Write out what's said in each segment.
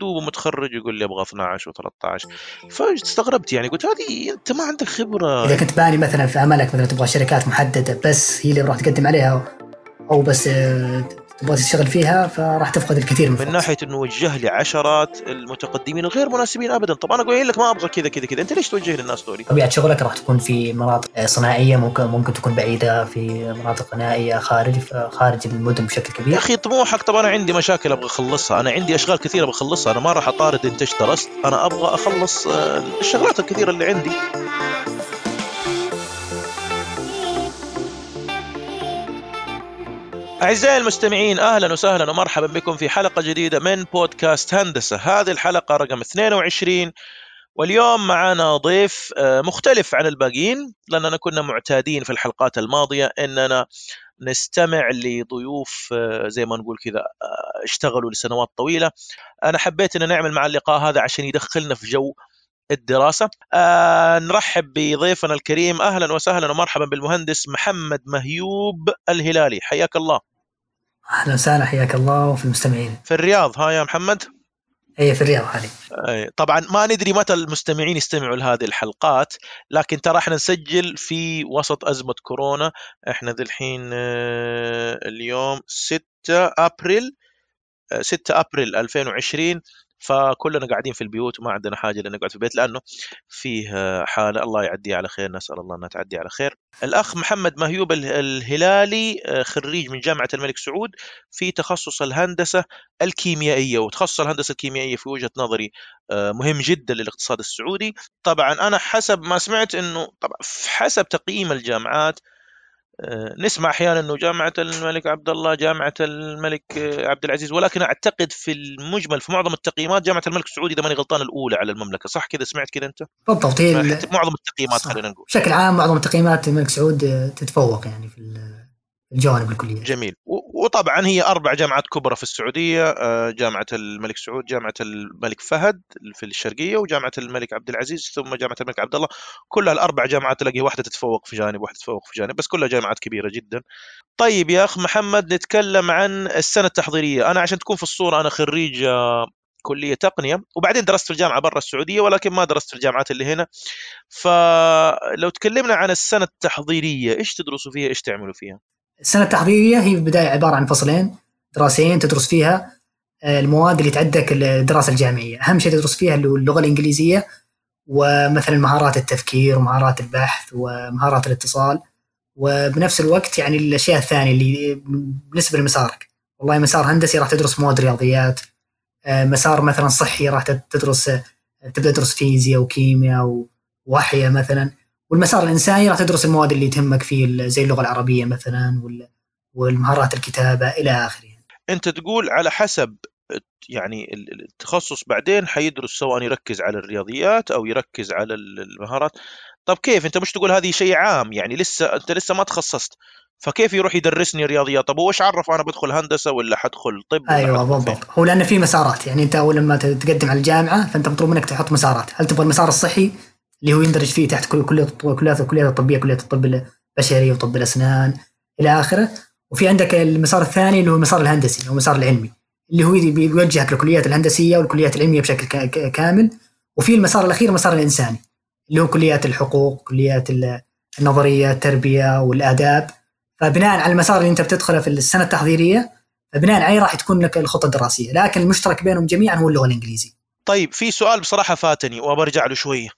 دوب متخرج يقول لي أبغى 12 و13 فاستغربت يعني قلت هذه أنت ما عندك خبرة. إذا كنت باني مثلا في عملك مثلا تبغى شركات محددة بس هي اللي راح تقدم عليها أو بس آه، تبغى تشتغل فيها فراح تفقد الكثير من, من ناحية انه وجه لي عشرات المتقدمين الغير مناسبين ابدا. طب أنا أقول لك ما أبغى كذا كذا كذا. أنت ليش توجه للناس دولي؟ طبيعة شغلك راح تكون في مناطق صناعية ممكن ممكن تكون بعيدة في مناطق نائيه خارج خارج المدن بشكل كبير. يا أخي طموحك طب أنا عندي مشاكل أبغى أخلصها. أنا عندي أشغال كثيرة أبغى أخلصها. أنا ما راح أطارد أنت إيش درست. أنا أبغى أخلص آه، الشغلات الكثيرة اللي عندي. أعزائي المستمعين أهلا وسهلا ومرحبا بكم في حلقة جديدة من بودكاست هندسة. هذه الحلقة رقم 22 واليوم معنا ضيف آه، مختلف عن الباقيين لأننا كنا معتادين في الحلقات الماضية أننا نستمع لضيوف آه، زي ما نقول كذا آه، اشتغلوا لسنوات طويلة. أنا حبيت أن نعمل مع اللقاء هذا عشان يدخلنا في جو الدراسة. آه نرحب بضيفنا الكريم. أهلا وسهلا ومرحبا بالمهندس محمد مهيوب الهلالي. حياك الله. أهلا وسهلا. حياك الله وفي المستمعين. في الرياض. ها يا محمد. اي في الرياض هذه طبعا ما ندري متى المستمعين يستمعوا لهذه الحلقات لكن ترى إحنا نسجل في وسط أزمة كورونا. إحنا ذي الحين آه، اليوم 6 أبريل 6 آه، أبريل 2020 فكلنا قاعدين في البيوت وما عندنا حاجة لنقعد في البيت لأنه فيه حالة الله يعديها على خير نسأل الله إنها تعدي على خير. الأخ محمد مهيوب الهلالي آه، خريج من جامعة الملك سعود في تخصص الهندسة الكيميائية وتخصص الهندسة الكيميائية في وجهة نظري آه، مهم جدا للاقتصاد السعودي. طبعا أنا حسب ما سمعت إنه طبعا حسب تقييم الجامعات آه، نسمع أحيانا إنه جامعة الملك عبد الله جامعة الملك آه، عبد العزيز. ولكن أعتقد في المجمل في معظم التقييمات جامعة الملك السعودي اذا ماني غلطان الأولى على المملكة. صح كذا سمعت كذا أنت؟ بالضبط هي معظم التقييمات خلينا نقول. بشكل عام معظم التقييمات الملك سعود تتفوق يعني في الجوانب الكلية. جميل. وطبعا هي أربع جامعات كبرى في السعودية آه، جامعة الملك سعود جامعة الملك فهد في الشرقية وجامعة الملك عبد العزيز ثم جامعة الملك عبد الله. كلها الاربع جامعات تلاقي واحدة تتفوق في جانب واحدة تتفوق في جانب بس كلها جامعات كبيرة جدا. طيب يا أخ محمد نتكلم عن السنة التحضيرية. أنا عشان تكون في الصورة أنا خريج آه، كلية تقنية وبعدين درست في الجامعة برا السعودية ولكن ما درست في الجامعات اللي هنا. فلو تكلمنا عن السنة التحضيرية إيش تدرسوا فيها؟ إيش تعملوا فيها؟ السنة التحضيرية هي في البداية عبارة عن فصلين دراسيين تدرس فيها آه، المواد اللي تعدك الدراسة الجامعية. أهم شيء تدرس فيها اللغة الإنجليزية ومثلا مهارات التفكير ومهارات البحث ومهارات الاتصال. وبنفس الوقت يعني الأشياء الثانية اللي بالنسبة لمسارك. والله مسار هندسي راح تدرس مواد رياضيات آه، مسار مثلا صحي راح تدرس تبدأ تدرس فيزياء وكيمياء وأحياء مثلا. والمسار الإنساني راح تدرس المواد اللي تهمك فيه زي اللغة العربية مثلا والمهارات الكتابة إلى آخره. أنت تقول على حسب يعني التخصص بعدين حيدرس سواء يركز على الرياضيات أو يركز على المهارات. طب كيف؟ أنت مش تقول هذه شيء عام؟ يعني لسه أنت لسه ما تخصصت. فكيف يروح يدرسني رياضيات؟ طب هو إيش عرف؟ أنا بدخل هندسة ولا حدخل طب أيوه بالضبط. هو لأن في مسارات. يعني أنت أول لما تقدم على الجامعة فأنت مطلوب منك تحط مسارات. هل تبغى المسار الصحي؟ اللي هو يندرج فيه تحت كل كليه كليات الكليات الطبية كليه الطب البشري وطب الأسنان إلى آخره. وفي عندك المسار الثاني اللي هو المسار الهندسي أو المسار العلمي اللي هو بيوجهك للكليات الهندسية والكليات العلمية بشكل كامل. وفي المسار الأخير المسار الإنساني اللي هو كليات الحقوق كليات النظرية التربية والآداب. فبناء على المسار اللي أنت بتدخله في السنة التحضيرية فبناء عليه راح تكون لك الخطة الدراسية. لكن المشترك بينهم جميعا هو اللغة الإنجليزية. طيب في سؤال بصراحة فاتني وبرجع له شوية.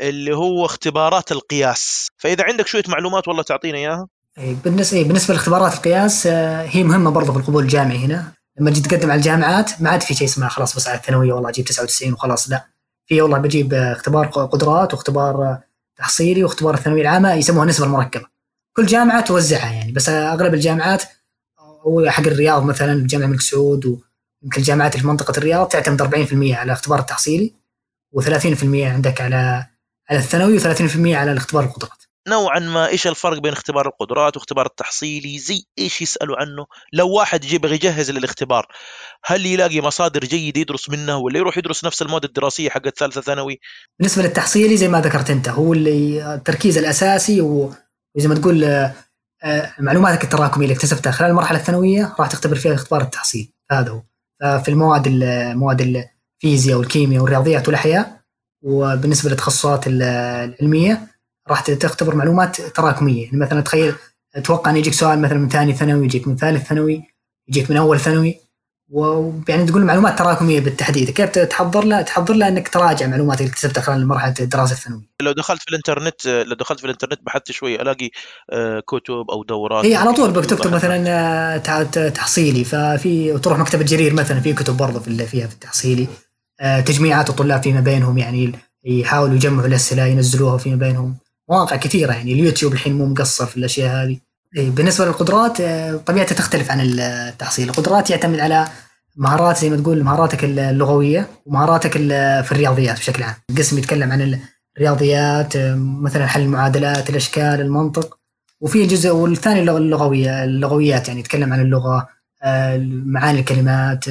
اللي هو اختبارات القياس. فإذا عندك شوية معلومات والله تعطينا إياها. بالنسبة بالنسبة لاختبارات القياس آه، هي مهمة برضه في القبول الجامعي هنا. لما تجي تقدم على الجامعات ما عاد في شيء اسمه خلاص بس على الثانوية والله أجيب 99 وخلاص لا. في والله بجيب اختبار قدرات واختبار تحصيلي واختبار الثانوية العامة يسموها النسبة المركبه كل جامعة توزعها يعني بس أغلب الجامعات حق الرياض مثلا الجامعة الملك سعود ويمكن الجامعات اللي في منطقة الرياض تعتمد 40% على الاختبار التحصيلي و30% عندك على على الثانوي و30% على الاختبار القدرات. نوعا ما إيش الفرق بين اختبار القدرات واختبار التحصيلي؟ زي إيش يسألوا عنه؟ لو واحد يبغى يجهز للاختبار هل يلاقي مصادر جيدة يدرس منها ولا يروح يدرس نفس المواد الدراسية حقت ثالثه ثانوي؟ بالنسبة للتحصيلي زي ما ذكرت أنت هو اللي التركيز الأساسي وزي ما تقول آه، معلوماتك التراكمية اللي اكتسبتها خلال المرحلة الثانوية راح تختبر فيها اختبار التحصيل. هذا هو. ففي المواد المواد الفيزياء والكيمياء والرياضيات والأحياء وبالنسبة للتخصصات العلمية راح تختبر معلومات تراكمية. يعني مثلا تخيل أتوقع أن يجيك سؤال مثلا من ثاني ثانوي يجيك من ثالث ثانوي يجيك من أول ثانوي ويعني تقول معلومات تراكمية بالتحديد. كيف تحضر له؟ تحضر له أنك تراجع معلومات اللي اكتسبتها خلال مرحله الدراسه الثانوية. لو دخلت في الإنترنت لو دخلت في الإنترنت بحثت شوي ألاقي آه، كتب أو دورات. هي على طول بدك تكتب مثلا آه، تحصيلي. ففي تروح مكتبة جرير مثلا في كتب برضه في فيها في التحصيلي. تجميعات الطلاب فيما بينهم يعني يحاولوا يجمعوا الأسئلة ينزلوها فيما بينهم. مواقع كثيرة يعني اليوتيوب الحين مو مقصر في الأشياء هذه. إيه، بالنسبة للقدرات طبيعتها تختلف عن التحصيل. القدرات يعتمد على مهارات زي ما تقول مهاراتك اللغوية ومهاراتك في الرياضيات بشكل عام. القسم يتكلم عن الرياضيات مثلا حل المعادلات الأشكال المنطق. وفي الجزء والثاني اللغوية اللغويات يعني يتكلم عن اللغة معاني الكلمات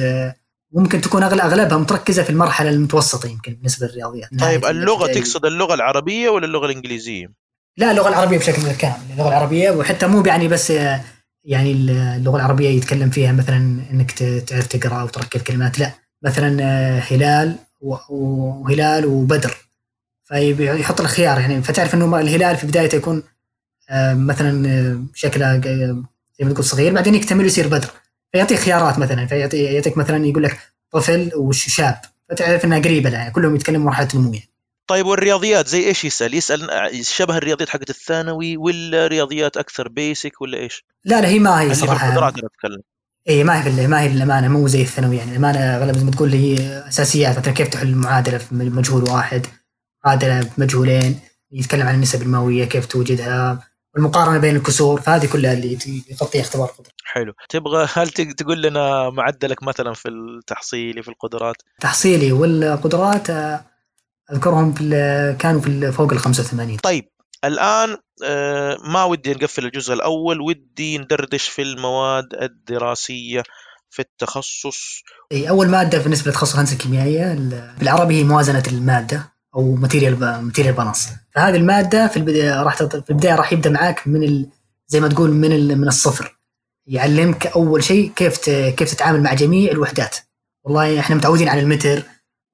ممكن تكون أغلبها متركزة في المرحلة المتوسطة يمكن بالنسبة للرياضيات طيب اللغة تقصد اللغة العربية ولا اللغة الإنجليزية؟ لا اللغة العربية بشكل كامل اللغة العربية وحتى مو يعني بس يعني اللغة العربية يتكلم فيها مثلا إنك تعرف تقرأ أو تركب كلمات لا. مثلا آه، هلال وهلال وبدر. فيحط لك خيار يعني. فتعرف إنه الهلال في بدايته يكون آه، مثلا آه، شكله زي ما تقول صغير بعدين يكتمل ويصير بدر. فيعطيك خيارات مثلا. فيعطي يعطيك مثلا يقول لك طفل وشاب فتعرف إنها قريبة يعني كلهم يتكلموا مرحله نمو يعني. طيب والرياضيات زي إيش يسأل؟ يسأل شبه الرياضيات حقت الثانوي ولا رياضيات أكثر بيسك ولا إيش؟ لا لا هي ما هي صراحة. القدرات أنا أتكلم. اي ما هي ما هي الامانه مو زي الثانوي يعني. الامانه أغلب زي ما تقول هي أساسيات. مثلا كيف تحل المعادلة في مجهول واحد. معادلة بمجهولين. يتكلم عن النسب المئوية كيف توجدها. والمقارنة بين الكسور فهذه كلها اللي يغطيها اختبار القدره. حلو، تبغى هل تقول لنا معدلك مثلا في التحصيلي في القدرات؟ تحصيلي والقدرات أذكرهم في كانوا في فوق ال 85 طيب الآن آه، ما ودي نقفل الجزء الأول ودي ندردش في المواد الدراسية في التخصص إي أول مادة بالنسبة لتخصص الهندسة الكيميائية بالعربي هي موازنة المادة أو material material balance فهذه المادة في البدايه راح في البداية راح يبدأ معك من ال... زي ما تقول من. من الصفر. يعلمك أول شيء كيف ت... كيف تتعامل مع جميع الوحدات. والله إحنا متعودين على المتر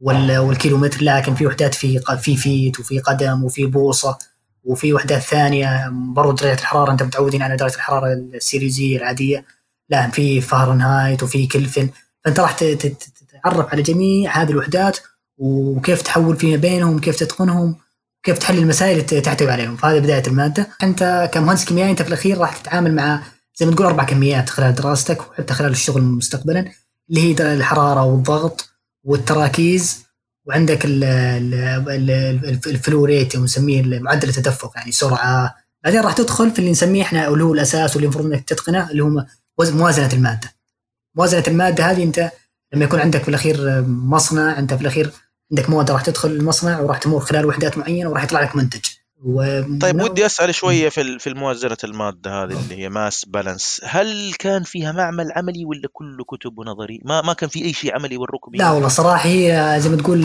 والكيلومتر لكن في وحدات في في feet وفي قدم وفي بوصة وفي وحدات ثانية. برضو درجة الحرارة أنت متعودين على درجة الحرارة السيليزية العادية. لا في فهرنهايت وفي كلفن فأنت راح تتعرف على جميع هذه الوحدات وكيف تحول فيما بينهم وكيف تتقنهم وكيف تحل المسائل اللي تحتوي عليهم. فهذه بداية المادة. أنت كمهندس كيميائي أنت في الأخير راح تتعامل مع زي ما تقول أربع كميات خلال دراستك وحتى خلال الشغل مستقبلا اللي هي الحرارة والضغط والتراكيز وعندك ال flow rate نسميه معدل التدفق يعني سرعة. بعدين راح تدخل في اللي نسميه إحنا اللي هو الأساس واللي المفروض إنك تتقنه اللي هو موازنة المادة. موازنة المادة هذه أنت لما يكون عندك في الأخير مصنع أنت في الأخير عندك مواد راح تدخل المصنع وراح تمر خلال وحدات معينة وراح يطلع لك منتج. و... طيب ودي أسأل شوية في في الموازنة المادة هذه اللي هي ماس بالانس هل كان فيها معمل عملي ولا كله كتب ونظري؟ ما ما كان في أي شيء عملي وروكم لا والله صراحة هي زي ما تقول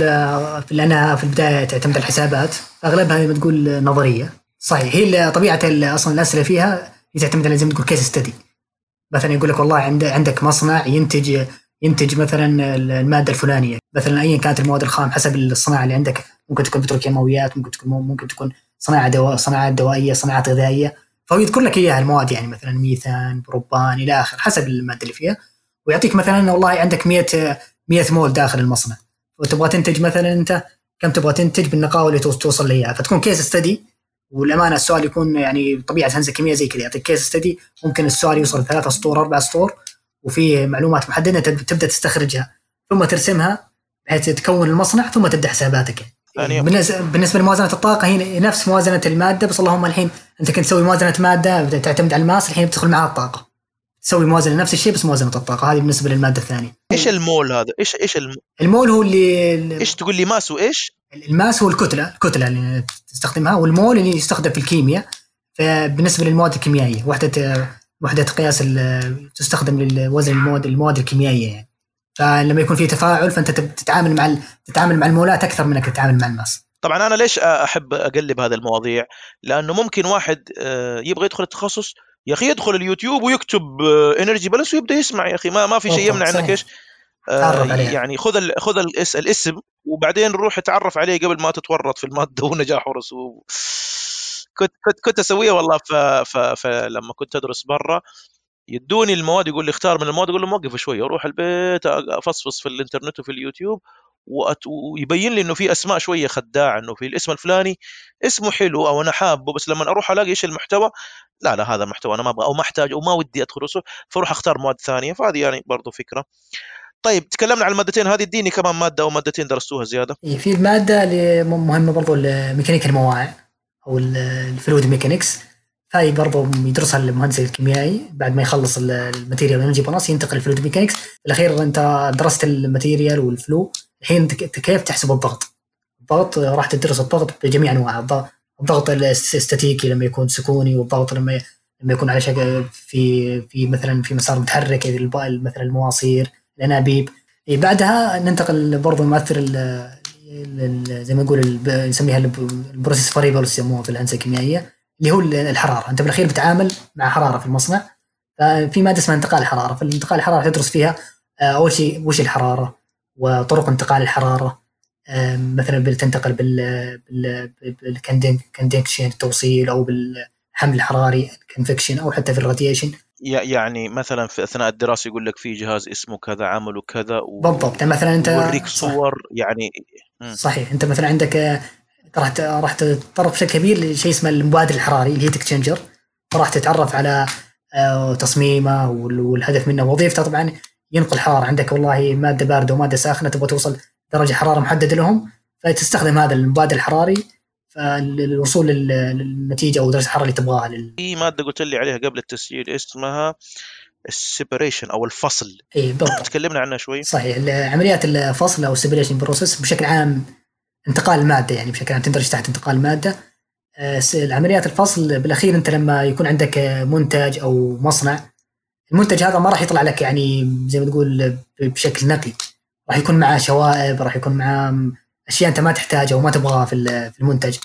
لانها في البداية تعتمد على الحسابات أغلبها زي ما تقول نظرية. صحيح هي طبيعة أصلا الأسئلة فيها هي تعتمد على زي ما تقول كيس ستدي مثلا يقول لك والله عندك مصنع ينتج ينتج مثلا المادة الفلانية. مثلا ايا كانت المواد الخام حسب الصناعة اللي عندك. ممكن تكون بتروكيماويات ممكن تكون ممكن تكون صناعة دواء صناعات دوائية صناعات غذائية. فهو يذكر لك إياها المواد يعني مثلا ميثان بروبان إلى اخره حسب المادة اللي فيها. ويعطيك مثلا والله عندك 100 100 مول داخل المصنع. وتبغى تنتج مثلا أنت كم تبغى تنتج بالنقاوة اللي توصل لها. فتكون case study والأمانة السؤال يكون يعني طبيعة هندسه كيمياء زي كذا. يعطيك case study ممكن السؤال يوصل ثلاثة سطور أربع سطور. وفي معلومات محددة تبدأ تستخرجها ثم ترسمها بحيث تكون المصنع ثم تبدأ حساباتك. يعني بالنسبة لموازنة الطاقة هي نفس موازنة المادة بس اللهم الحين أنت كنت تسوي موازنة مادة تعتمد على ال mass الحين بتدخل معها الطاقة. تسوي موازنة نفس الشيء بس موازنة الطاقة. هذه بالنسبة للمادة الثانية. إيش المول هذا؟ إيش إيش الم... المول هو اللي إيش تقول لي mass وإيش؟ ال mass هو الكتلة الكتلة اللي تستخدمها والمول اللي يستخدم في الكيمياء. فبالنسبة للمواد الكيميائية وحدة وحدة قياس تستخدم لوزن المواد المواد الكيميائية يعني. فلما يكون في تفاعل فأنت تتعامل مع تتعامل مع المولات أكثر من انك تتعامل مع ال mass. طبعا أنا ليش أحب أقلب هذه المواضيع؟ لأنه ممكن واحد آه، يبغى يدخل التخصص يا أخي يدخل اليوتيوب ويكتب energy balance ويبدأ يسمع يا أخي ما ما في شيء يمنع إنك إيش؟ عليها. يعني خذ ال خذ الاس- الاسم وبعدين روح اتعرف عليه قبل ما تتورط في المادة ونجاح ورسوب كنت كنت كنت أسويها والله ف... ف... فلما كنت أدرس برا يدوني المواد يقول لي اختار من المواد أقول لهم وقف شوي أروح البيت أفصفص في الإنترنت وفي اليوتيوب وأت... ويبين لي إنه في أسماء شوية خداعه إنه في الاسم الفلاني اسمه حلو أو أنا حابه بس لما أروح ألاقي إيش المحتوى؟ لا لا هذا المحتوى أنا ما أبغى أو ما احتاج أو ما ودي ادخل فأروح أختار مواد ثانية فهذه يعني برضو فكرة. طيب تكلمنا عن المادتين هذه اديني كمان مادة أو مادتين درستوها زيادة. إيه، في الماده اللي م- مهمه برضو ميكانيكا الموائع أو ال- fluid mechanics هاي برضو يدرسها المهندس الكيميائي. بعد ما يخلص ال- material و energy balance ينتقل ال fluid mechanics الأخير أنت درست ال material وال flow الحين كيف تحسب الضغط؟ الضغط راح تدرس الضغط بجميع أنواعه. الضغط الاستاتيكي لما يكون سكوني والضغط لما لما يكون على شكل في في مثلا في مسار متحرك مثلا المواسير الأنابيب. إيه، بعدها ننتقل ال- ال- زي ما نقول نسميها ال p- ال process variable يسموها في الهندسة الكيميائية اللي هو ال- الحرارة أنت بالأخير بتعامل مع حرارة في المصنع ففي مادة اسمها انتقال الحرارة في الانتقال الحرارة تدرس فيها آه، أول شيء وش الحرارة وطرق انتقال الحرارة مثلا بتنتقل بال بال بال conduction التوصيل أو بالحمل الحراري ال convection أو حتى في ال radiation يعني مثلا في أثناء الدراسة يقول لك في جهاز اسمه كذا عمله كذا و... بالضبط مثلا انت ويوريك صح. صور يعني. صحيح. انت مثلا عندك آه، راح راح تتطرق بشكل كبير لشيء اسمه المبادل الحراري ال heat exchanger فراح تتعرف على آه، تصميمه وال- والهدف منه. وظيفته طبعا ينقل حرارة. عندك والله مادة باردة ومادة ساخنة تبغى توصل درجة حرارة محددة لهم فتستخدم هذا المبادل الحراري فالوصول لل- للنتيجة أو درجة الحرارة اللي تبغاها لل... في مادة قلت لي عليها قبل التسجيل اسمها ال separation أو الفصل. اي بالضبط. تكلمنا عنها شوي؟ صحيح عمليات الفصل أو separation process بشكل عام انتقال المادة يعني بشكل عام تندرج تحت انتقال المادة. آه، العمليات الفصل بالأخير أنت لما يكون عندك منتج أو مصنع المنتج هذا ما راح يطلع لك يعني زي ما تقول بشكل نقي. راح يكون معاه شوائب راح يكون معاه أشياء أنت ما تحتاجها وما تبغاها في ال- في المنتج.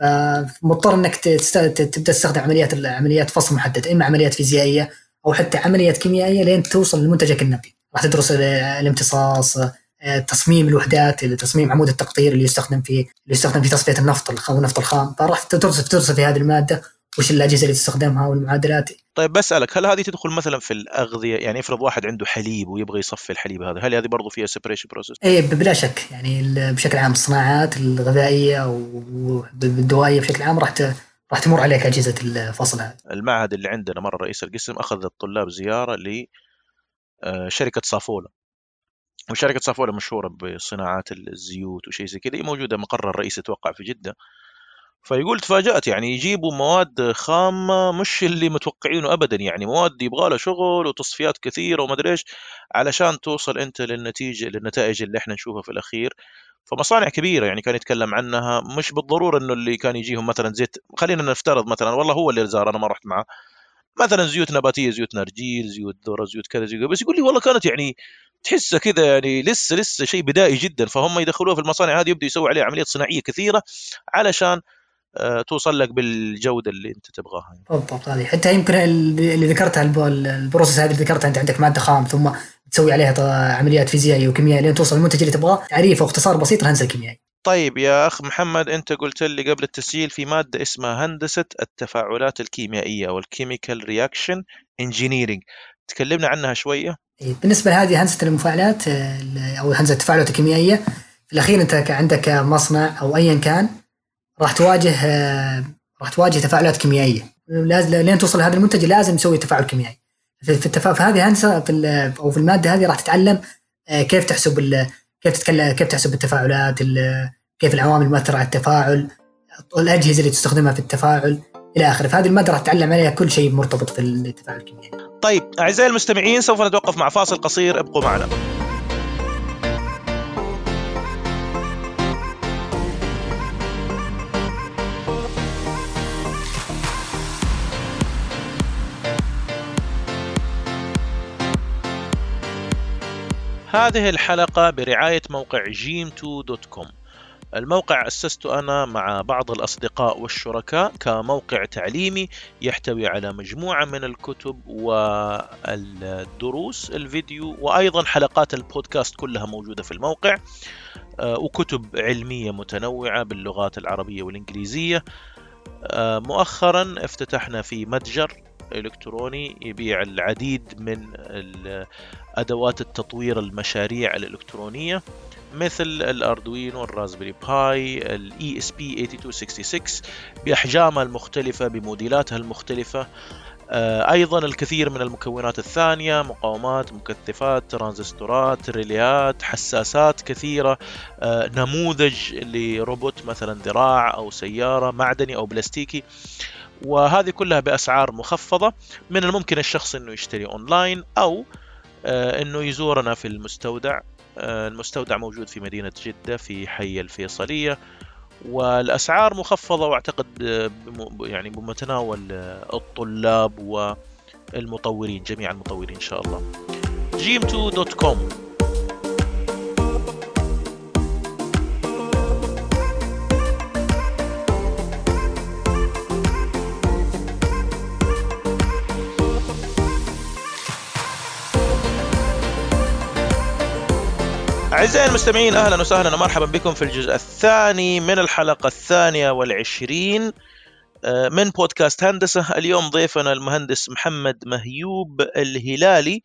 فمضطر إنك تبدأ تستخدم عمليات عمليات فصل محدده إما عمليات فيزيائية أو حتى عمليات كيميائية لين توصل لمنتجك النقي راح تدرس ال- الامتصاص آه، تصميم الوحدات تصميم عمود التقطير اللي يستخدم في اللي يستخدم في تصفية النفط الخ- والنفط الخام. فراح تدرس تدرس في هذه المادة وش الأجهزة اللي تستخدمها والمعادلات. طيب بسألك هل هذه تدخل مثلا في الأغذية؟ يعني افرض واحد عنده حليب ويبغى يصفي الحليب هذا هل هذه برضو فيها separation process اي بلا شك. يعني بشكل عام الصناعات الغذائية والدوائية بشكل عام راح ت- راح تمر عليك أجهزة الفصل هذه المعهد اللي عندنا مرة رئيس القسم أخذ الطلاب زيارة لشركه صافولا وشركة صافولا مشهورة بصناعات الزيوت وشيء زي كذا موجودة مقرها الرئيسي أتوقع في جدة. فيقول تفاجأت يعني يجيبوا مواد خامة مش اللي متوقعينه ابدا يعني مواد يبغى لها شغل وتصفيات كثيرة وما أدري إيش علشان توصل أنت للنتيجة للنتائج اللي إحنا نشوفها في الأخير. فمصانع كبيرة يعني كان يتكلم عنها مش بالضرورة إنه اللي كان يجيهم مثلا زيت خلينا نفترض مثلا والله هو اللي زار أنا ما رحت معه. مثلا زيوت نباتية زيوت نرجيل زيوت ذرة زيوت كذا زي كذا بس يقول لي والله كانت يعني تحسها كذا يعني لسه لسه شيء بدائي جدا. فهم يدخلوها في المصانع هذه يبدوا يسووا عليها عمليات صناعية كثيرة علشان توصل لك بالجودة اللي أنت تبغاها بالضبط هذه. حتى يمكن اللي ذكرتها الب- ال process هذه اللي ذكرتها أنت عندك مادة خام ثم تسوي عليها عمليات فيزيائية وكيميائية لين توصل للمنتج اللي تبغاه. تعريف واختصار بسيط للهندسه الكيميائية. طيب يا أخ محمد أنت قلت لي قبل التسجيل في مادة اسمها هندسة التفاعلات الكيميائية أو ال chemical reaction engineering تكلمنا عنها شوية؟ إيه، بالنسبة لهذه هندسة المفاعلات آه، ال- أو هندسة التفاعلات الكيميائية في الأخير أنت عندك مصنع أو ايا كان راح تواجه آه، راح تواجه تفاعلات كيميائية. لازم لين توصل لهذا المنتج لازم تسوي تفاعل كيميائي. في في التفا... في هذه في أو في المادة هذه راح تتعلم آه، كيف تحسب. كيف تتكلم كيف تحسب التفاعلات ال... كيف العوامل المؤثرة على التفاعل الأجهزة اللي تستخدمها في التفاعل إلى آخره. فهذه المادة راح تتعلم عليها كل شيء مرتبط في التفاعل الكيميائي. طيب أعزائي المستمعين سوف نتوقف مع فاصل قصير ابقوا معنا. هذه الحلقة برعاية موقع جيم2 dot com. الموقع أسسته أنا مع بعض الأصدقاء والشركاء كموقع تعليمي يحتوي على مجموعة من الكتب والدروس الفيديو وأيضا حلقات البودكاست كلها موجودة في الموقع آه، وكتب علمية متنوعة باللغات العربية والإنجليزية. آه، مؤخرا افتتحنا في متجر إلكتروني يبيع العديد من أدوات التطوير المشاريع الإلكترونية مثل ال Arduino وال Raspberry Pi ال ESP 8266 بأحجامها المختلفة بموديلاتها المختلفة. آه، أيضا الكثير من المكونات الثانية مقاومات مكثفات ترانزستورات ريليات حساسات كثيرة آه، نموذج لروبوت مثلا ذراع أو سيارة معدني أو بلاستيكي. وهذه كلها بأسعار مخفضة. من الممكن الشخص إنه يشتري أونلاين أو آه، إنه يزورنا في المستودع. المستودع موجود في مدينة جدة في حي الفيصلية. والأسعار مخفضة وأعتقد يعني بمتناول الطلاب والمطورين جميع المطورين إن شاء الله. gm2.com أعزائي المستمعين أهلا وسهلا ومرحبا بكم في الجزء الثاني من الحلقة الثانية والعشرين آه، من بودكاست هندسة. اليوم ضيفنا المهندس محمد مهيوب الهلالي.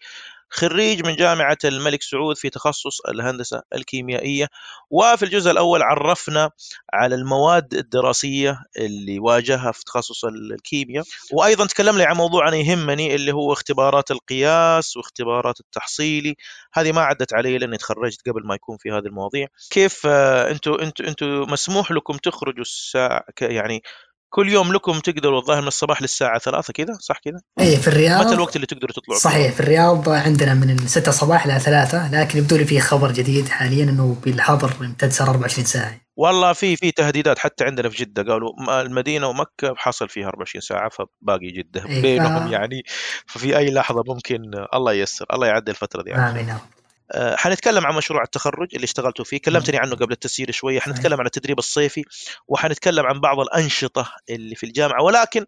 خريج من جامعة الملك سعود في تخصص الهندسة الكيميائية وفي الجزء الأول عرفنا على المواد الدراسية اللي واجهها في تخصص الكيمياء وأيضا تكلمنا عن موضوع أنا يهمني اللي هو اختبارات القياس واختبارات التحصيلي. هذه ما عدت علي لأني تخرجت قبل ما يكون في هذه المواضيع. كيف أنتم أنتم أنتم مسموح لكم تخرجوا الساعة يعني كل يوم لكم تقدروا الظاهر من الصباح للساعة ثلاثة كذا صح كذا؟ اي في الرياض. متى الوقت اللي تقدروا تطلعوا؟ صحيح في الرياض عندنا من 6 الصباح إلى 3 لكن يبدو لي في خبر جديد حاليا إنه بالحظر يمتد صار 24 ساعة. والله في في تهديدات حتى عندنا في جدة قالوا المدينة ومكة حصل فيها 24 ساعة فباقي جدة. إيه بينهم ف... يعني ففي أي لحظة ممكن الله ييسر الله يعدي الفترة دي. آمين آه، حنتكلم عن مشروع التخرج اللي اشتغلتوا فيه. كلمتني عنه قبل التسجيل شوية حنتكلم عن التدريب الصيفي وحنتكلم عن بعض الأنشطة اللي في الجامعة. ولكن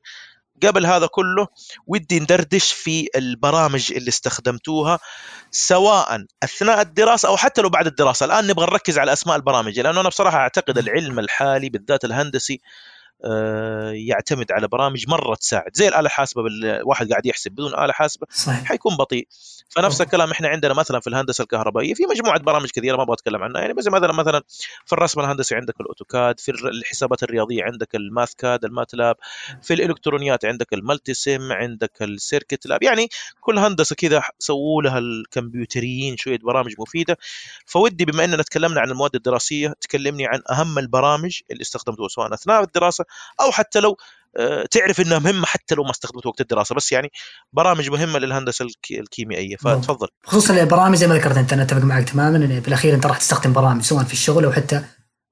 قبل هذا كله ودي ندردش في البرامج اللي استخدمتوها سواء أثناء الدراسة أو حتى لو بعد الدراسة. الآن نبغى نركز على أسماء البرامج لأنه أنا بصراحة أعتقد العلم الحالي بالذات الهندسي آه، يعتمد على برامج مرة تساعد. زي الآلة الحاسبة الواحد قاعد يحسب بدون آلة حاسبة صحيح. حيكون بطيء. فنفس الكلام إحنا عندنا مثلا في الهندسة الكهربائية في مجموعة برامج كثيرة ما أبغى أتكلم عنها. يعني بس مثلا مثلا في الرسم الهندسي عندك ال AutoCAD في الحسابات الرياضية عندك ال Mathcad ال MATLAB في الإلكترونيات عندك ال Multisim عندك ال CircuitLab. يعني كل هندسة كذا سووا لها الكمبيوتريين شوية برامج مفيدة. فودي بما إننا تكلمنا عن المواد الدراسية تكلمني عن أهم البرامج اللي استخدمتوها سواء أثناء الدراسة أو حتى لو آه، تعرف إنها مهمة حتى لو ما استخدمت وقت الدراسة بس يعني برامج مهمة للهندسة الكيميائية فتفضل خصوصا البرامج زي ما ذكرت أنت أنا أتفق معك تماما إن بالأخير أنت راح تستخدم برامج سواء في الشغل أو حتى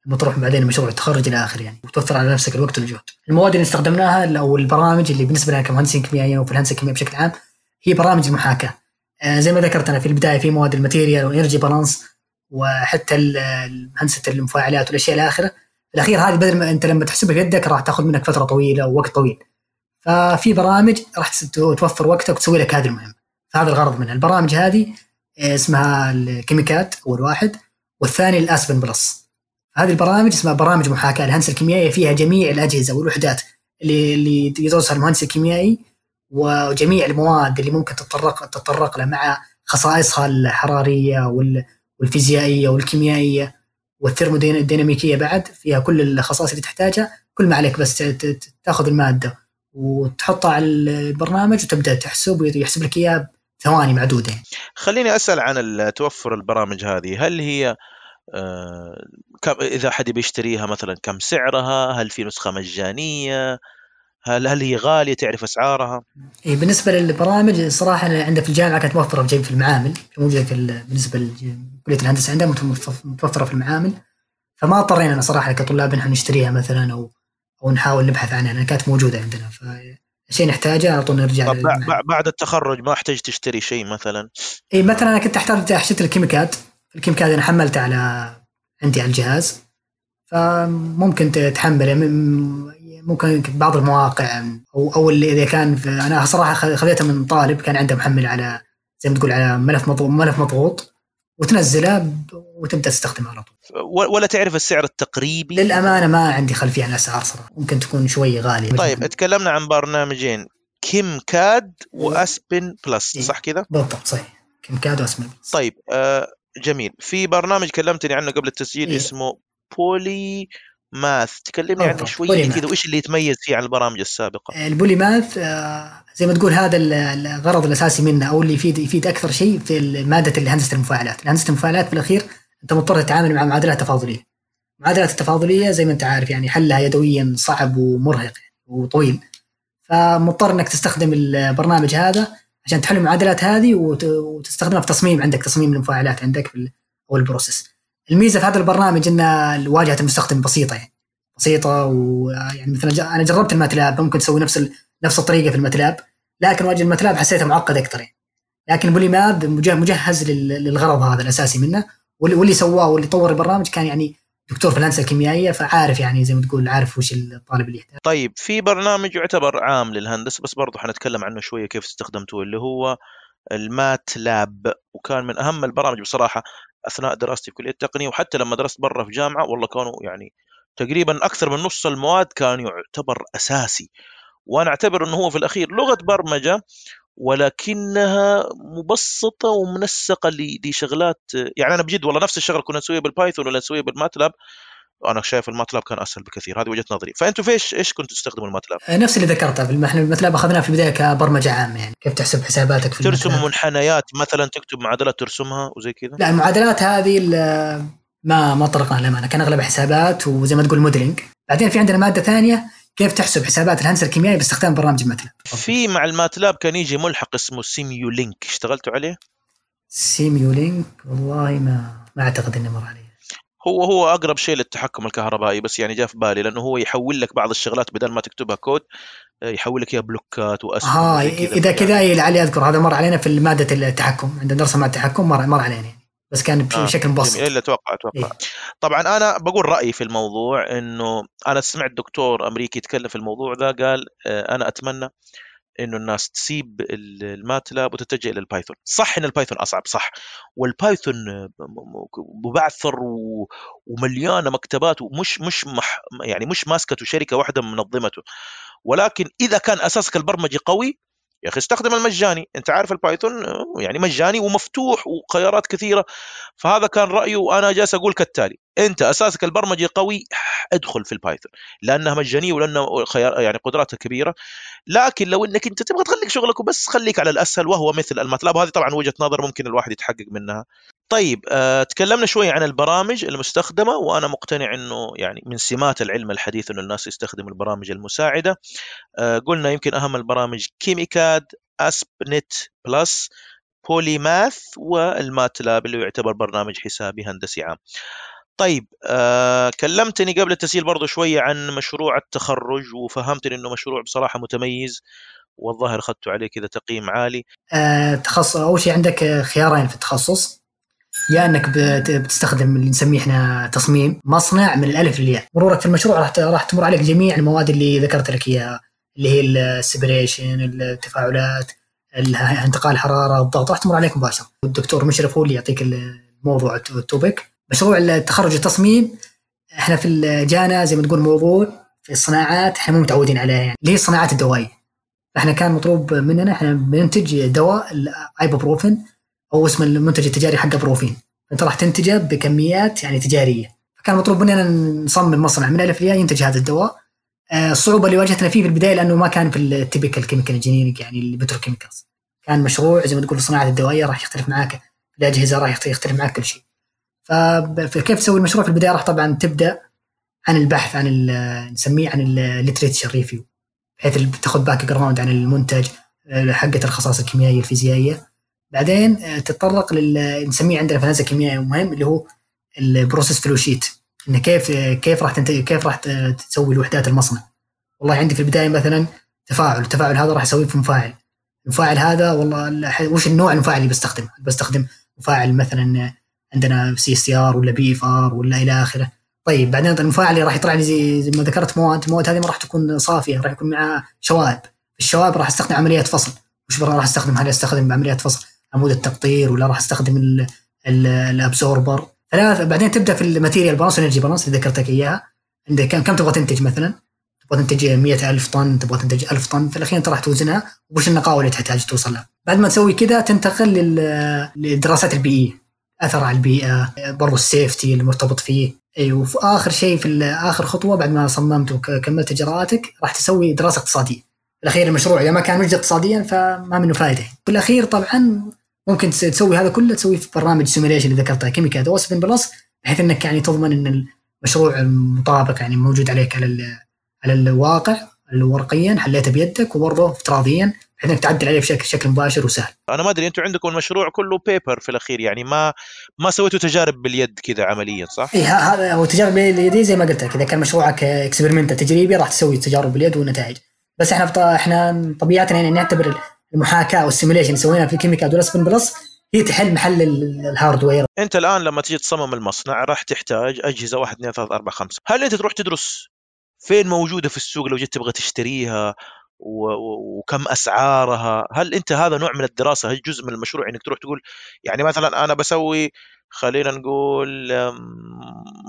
لما تروح بعدين مشروع التخرج إلى اخره يعني وتوفر على نفسك الوقت والجهد. المواد اللي استخدمناها أو البرامج اللي بالنسبة لنا كمهندسين كيميائيين أو في الهندسة الكيميائية بشكل عام هي برامج المحاكاه. آه زي ما ذكرت أنا في البداية في مواد ال material وال energy balance وحتى هندسة المفاعلات والأشياء إلى اخره الأخير هذه بدل ما أنت لما تحسبها بيدك راح تاخذ منك فترة طويلة ووقت طويل. ففي برامج راح توفر وقتك وتسوي لك هذه المهمة. فهذا الغرض منها. البرامج هذه آه، اسمها ال ChemCAD اول واحد والثاني ال Aspen Plus. هذه البرامج اسمها برامج محاكاة. الهندسة الكيميائية فيها جميع الأجهزة والوحدات اللي اللي يدرسها المهندس الكيميائي وجميع المواد اللي ممكن تتطرق تتطرق لها مع خصائصها الحرارية والفيزيائية والكيميائية. والثيرموديناميكية بعد فيها كل الخصائص اللي تحتاجها. كل ما عليك بس تاخذ المادة وتحطها على البرنامج وتبدأ تحسب ويحسب لك إياها ثواني معدودة. خليني أسأل عن توفر البرامج هذه. هل هي آه إذا حد بيشتريها مثلا كم سعرها؟ هل في نسخة مجانية؟ هل هل هي غالية؟ تعرف أسعارها؟ إيه بالنسبة للبرامج صراحة عندنا في الجامعة كانت موفرة في المعامل موجوده في بالنسبة لكليه الهندسة عندنا متوفره في المعامل. فما اضطرينا صراحة كطلاب نحن نشتريها مثلا أو أو نحاول نبحث عنها لأن كانت موجودة عندنا. فشيء نحتاجه على طول نرجع بعد التخرج ما احتاج تشتري شيء مثلا؟ اي مثلا أنا كنت احتاج أشتري ال ChemCAD. ال ChemCAD أنا حملتها على عندي على الجهاز. فممكن تحمله. ممكن بعض المواقع أو أو اللي إذا كان أنا صراحة خذيته من طالب كان عنده محمل على زي ما تقول على ملف مضغوط ملف مضغوط وتنزله وتبدأ تستخدمه على طول. ولا تعرف السعر التقريبي؟ للأمانة ما عندي خلفية عن الأسعار صراحة ممكن تكون شوي غالية. طيب تكلمنا عن برنامجين ChemCAD و Aspen Plus إيه. صح كذا؟ بالضبط صحيح. ChemCAD و Aspen Plus. طيب آه جميل. في برنامج كلمتني عنه قبل التسجيل إيه؟ اسمه بولي ماث تكلمني عنه شوي كذا وإيش اللي يتميز فيه عن البرامج السابقة البولي ماث آه زي ما تقول هذا الغرض الأساسي منه أو اللي يفيد يفيد أكثر شيء في مادة هندسه المفاعلات، هندسه المفاعلات في الاخير أنت مضطر تتعامل مع معادلات تفاضلية. المعادلات التفاضلية زي ما أنت عارف يعني حلها يدويا صعب ومرهق وطويل. فمضطر إنك تستخدم البرنامج هذا عشان تحل المعادلات هذه وتستخدمها في تصميم عندك تصميم المفاعلات عندك أو ال process. الميزة في هذا البرنامج إن واجهه المستخدم بسيطة يعني. بسيطة ويعني مثلا أنا جربت ال MATLAB ممكن تسوي نفس نفس الطريقة في ال MATLAB لكن واجهه ال MATLAB حسيتها معقد أكثر يعني. لكن Polymath مجهز للغرض هذا الأساسي منه. واللي سواه واللي طور البرنامج كان يعني دكتور في الهندسة الكيميائية فعارف يعني زي ما تقول عارف وش الطالب اللي يحتاج. طيب في برنامج يعتبر عام للهندسة بس برضه حنتكلم عنه شوية كيف استخدمته اللي هو ال MATLAB وكان من أهم البرامج بصراحة. أثناء دراستي في كلية التقنية وحتى لما درست برا في جامعة والله كانوا يعني تقريبا أكثر من نص المواد كان يعتبر أساسي. وأنا أعتبر إنه هو في الأخير لغة برمجة ولكنها مبسطة ومنسقة لشغلات يعني أنا بجد والله نفس الشغله كنا نسويها بال Python ولا نسويها بال MATLAB أنا شايف ال MATLAB كان أسهل بكثير. هذه وجهة نظري. فانتم فيش إيش كنتوا تستخدموا ال MATLAB؟ آه، نفس اللي ذكرته. إحنا الماتلاب أخذناه في البداية كبرمجة عامة يعني. كيف تحسب حساباتك في ترسم منحنيات مثلا تكتب معادلات ترسمها وزي كذا؟ لا المعادلات هذه ما ما طرقنا للأمانة. كان أغلبها حسابات وزي ما تقول modeling بعدين في عندنا مادة ثانية كيف تحسب حسابات الهندسة الكيميائي باستخدام برنامج الماتلاب؟ في مع الماتلاب كان يجي ملحق اسمه Simulink اشتغلتوا عليه؟ Simulink والله ما ما أعتقد إني مر عليه. هو هو أقرب شيء للتحكم الكهربائي بس يعني جاء في بالي لأنه هو يحول لك بعض الشغلات بدل ما تكتبها كود يحول لك إياها block ات وأسهم آه إذا كذا لعلي أذكر هذا مر علينا في مادة التحكم عندنا درس مع التحكم مر مر علينا بس كان آه، بشكل مبسط جميل أتوقع أتوقع إيه؟ طبعا أنا بقول رأيي في الموضوع إنه أنا سمعت دكتور أمريكي يتكلم في الموضوع ذا قال آه، أنا أتمنى إنه الناس تسيب الماتلاب وتتجه إلى البايثون. صح إن البايثون أصعب صح. والبايثون مبعثر ومليانة مكتبات ومش مش مح يعني مش ماسكته شركة واحدة منظمته. ولكن إذا كان أساسك البرمجي قوي يا أخي استخدم المجاني. أنت عارف البايثون يعني مجاني ومفتوح وخيارات كثيرة. فهذا كان رأيي وأنا جالس أقول كالتالي. أنت أساسك البرمجي قوي ادخل في البايثون. لأنها مجانية ولأنه خيار يعني قدراتها كبيرة. لكن لو إنك أنت تبغى تخليك شغلك وبس خليك على الأسهل وهو مثل الماتلاب. هذه طبعا وجهة نظر ممكن الواحد يتحقق منها. طيب آه، تكلمنا شوي عن البرامج المستخدمة وأنا مقتنع إنه يعني من سمات العلم الحديث إنه الناس يستخدموا البرامج المساعدة. آه، قلنا يمكن أهم البرامج ChemCAD Aspen Plus Polymath والماتلاب اللي يعتبر برنامج حسابي هندسي عام. طيب آه كلمتني قبل التسجيل برضو شوية عن مشروع التخرج وفهمتني إنه مشروع بصراحة متميز والظاهر أخذته عليه كذا تقييم عالي. آه تخصص أول شيء عندك خيارين في التخصص. يا انك بتستخدم اللي نسميه إحنا تصميم مصنع من الألف للياء. مرورك في المشروع راح راح تمر عليك جميع المواد اللي ذكرت لك إياها اللي هي ال separation التفاعلات انتقال الحرارة الضغط راح تمر عليك مباشره والدكتور مشرف هو اللي يعطيك الموضوع ال topic. مشروع التخرج التصميم إحنا في جانا زي ما تقول موضوع في الصناعات إحنا مو متعودين عليها يعني اللي هي الصناعات الدوائيه إحنا كان مطلوب مننا إحنا بننتج دواء الايبوبروفين أو اسم المنتج التجاري حقه بروفين. فأنت راح تنتجه بكميات يعني تجارية. فكان مطلوب مننا نصمم مصنع. من ألف للياء ينتج هذا الدواء. آه، الصعوبة اللي واجهتنا فيه في البداية لأنه ما كان في ال typical chemical engineering يعني ال petrochemicals. كان مشروع زي ما تقول الصناعه الدوائيه راح يختلف معاك الأجهزة راح يختلف معاك كل شيء. فكيف تسوي المشروع في البداية؟ راح طبعا تبدأ عن البحث عن نسميه عن ال literature review بحيث تاخذ background عن المنتج آه، حقة الخصائص الكيميائية الفيزيائية. بعدين آه، تتطرق لل نسميه عندنا في الهندسة الكيميائيه مهم اللي هو ال process flow sheet. انه كيف كيف راح تنتج كيف راح تسوي الوحدات المصنع. والله عندي في البداية مثلا تفاعل التفاعل هذا راح اسويه في مفاعل. المفاعل هذا والله وش النوع المفاعل اللي بستخدمه؟ بستخدم مفاعل مثلا عندنا CSTR ولا PFR ولا إلى آخره؟ طيب بعدين المفاعل اللي راح يطلع لي زي, زي ما ذكرت مواد المواد هذه ما راح تكون صافية راح يكون معها شوائب. الشوائب راح أستخدم عمليات فصل. وش راح أستخدم؟ هل أستخدم عمليات فصل؟ عمود التقطير ولا راح أستخدم ال absorber ثلاث بعدين تبدأ في ال material balance وال energy balance اللي ذكرتك إياها. عندك كم كم تبغى تنتج مثلا؟ تبغى تنتج 100000 طن تبغى تنتج 1000 طن في الأخير أنت راح توزنها. وش النقاوة اللي تحتاج توصل لها بعد ما تسوي كذا تنتقل للدراسات البيئيه أثر على البيئه برضو ال safety المرتبط فيه. اي وفي آخر شيء في آخر خطوة بعد ما صممت وكملت إجراءاتك راح تسوي دراسة اقتصادية. في الأخير المشروع إذا ما كان مجدي اقتصاديا فما منه فائده في الاخير طبعا ممكن تسوي هذا كله تسويه في برنامج simulation اللي ذكرته ChemCAD أو Aspen Plus بحيث إنك يعني تضمن إن المشروع مطابق يعني موجود عليك على على الواقع ورقيا حليته بيدك وبرضه افتراضيا بحيث إنك تعدل عليه بشكل شكل مباشر وسهل. أنا ما أدري أنتم عندكم المشروع كله paper في الأخير يعني ما ما سويتوا تجارب باليد كذا عمليا صح؟ اي هذا هو تجارب باليد زي ما قلت لك إذا كان مشروعك experiment تجريبي راح تسوي تجارب باليد ونتائج. بس إحنا إحنا طبيعتنا يعني نعتبر المحاكاة وال simulation اللي سويناها في ChemCAD ولا Aspen Plus هي تحل محل ال hardware أنت الآن لما تيجي تصمم المصنع راح تحتاج أجهزة 1 2 3 4 5 هل أنت تروح تدرس فين موجودة في السوق لو جيت تبغى تشتريها؟ وكم أسعارها. هل أنت هذا نوع من الدراسة هل جزء من المشروع إنك تروح تقول يعني مثلا أنا بسوي خلينا نقول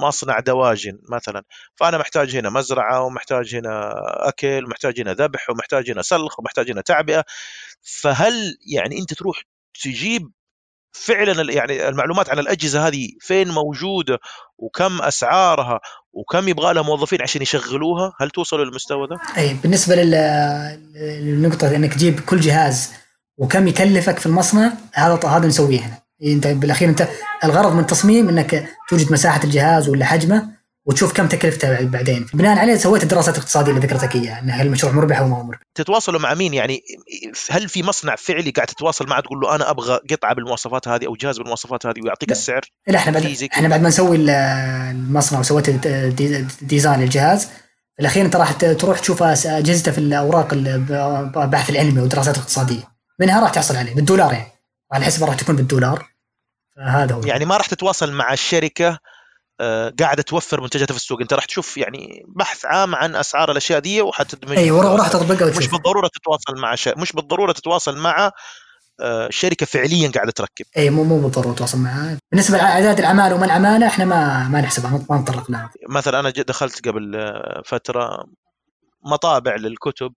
مصنع دواجن مثلا فأنا محتاج هنا مزرعة ومحتاج هنا أكل ومحتاج هنا ذبح ومحتاج هنا سلخ ومحتاج هنا تعبئة. فهل يعني أنت تروح تجيب فعلا يعني المعلومات عن الأجهزة هذه فين موجودة وكم أسعارها وكم يبغى لها موظفين عشان يشغلوها؟ هل توصلوا للمستوى ده؟ أي بالنسبة للنقطة إنك تجيب كل جهاز وكم يكلفك في المصنع هذا هذا نسويه هنا. أنت بالأخير أنت الغرض من التصميم إنك توجد مساحة الجهاز ولا حجمه وتشوف كم تكلفته بعدين. بناء عليه سويت الدراسات الاقتصاديه اللي ذكرتك إياها إن هل المشروع مربح أو ما هو مربح. تتواصلوا مع مين؟ يعني هل في مصنع فعلي قاعد تتواصل معه تقول له أنا أبغى قطعة بالمواصفات هذه أو جهاز بالمواصفات هذه ويعطيك لا. السعر؟ لا إحنا بعد إحنا بعد ما نسوي المصنع وسويت design الجهاز الأخير أنت راح تروح تشوف اجهزته في الأوراق البحث العلمي والدراسات الاقتصاديه منها راح تحصل عليه بالدولار يعني. على حسب راح تكون بالدولار. فهذا هو. يعني ما راح تتواصل مع الشركة قاعدة توفر منتجاتها في السوق. انت راح تشوف يعني بحث عام عن أسعار الأشياء دي وحتدمج أيوه وراح تطبقها مش بالضرورة تتواصل مع ش... مش بالضرورة تتواصل مع آه، شركة فعليا قاعدة تركب. أي مو مو بالضرورة تتواصل معها بالنسبة لاعداد العماله وما العماله إحنا ما ما نحسبها ما نتطرق لها مثلا أنا دخلت قبل آه، فترة مطابع للكتب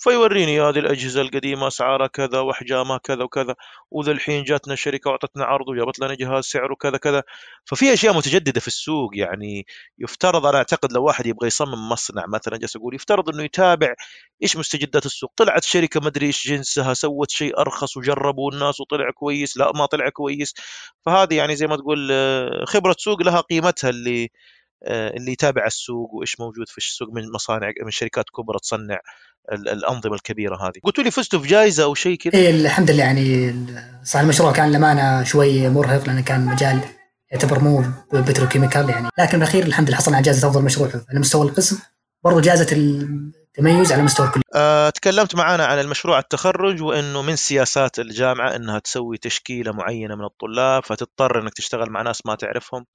فيوريني هذه الأجهزة القديمة أسعارها كذا وأحجامها كذا وكذا وذا الحين جاتنا شركة وأعطتنا عرض وجابت لنا جهاز سعره كذا كذا. ففي أشياء متجددة في السوق يعني يفترض أنا أعتقد لو واحد يبغى يصمم مصنع مثلا جالس أقول يفترض إنه يتابع إيش مستجدات السوق. طلعت شركة مدري إيش جنسها سوت شيء أرخص وجربوا الناس وطلع كويس لا ما طلع كويس. فهذه يعني زي ما تقول آه، خبرة سوق لها قيمتها اللي اللي يتابع السوق وإيش موجود في السوق من مصانع من شركات كبرى تصنع الأنظمة الكبيرة هذه. قلت لي فزتوا في جائزه أو شيء كذا؟ إيه الحمد لله. يعني صح المشروع كان للأمانة شوي مرهق لأنه كان مجال يعتبر مو بتروكيميكال يعني. لكن بالأخير الحمد لله حصلنا على جائزه أفضل مشروع على مستوى القسم. برضو جائزه التميز على مستوى الكليه. أه تكلمت معنا عن المشروع التخرج وإنه من سياسات الجامعة إنها تسوي تشكيلة معينة من الطلاب فتضطر إنك تشتغل مع ناس ما تعرفهم.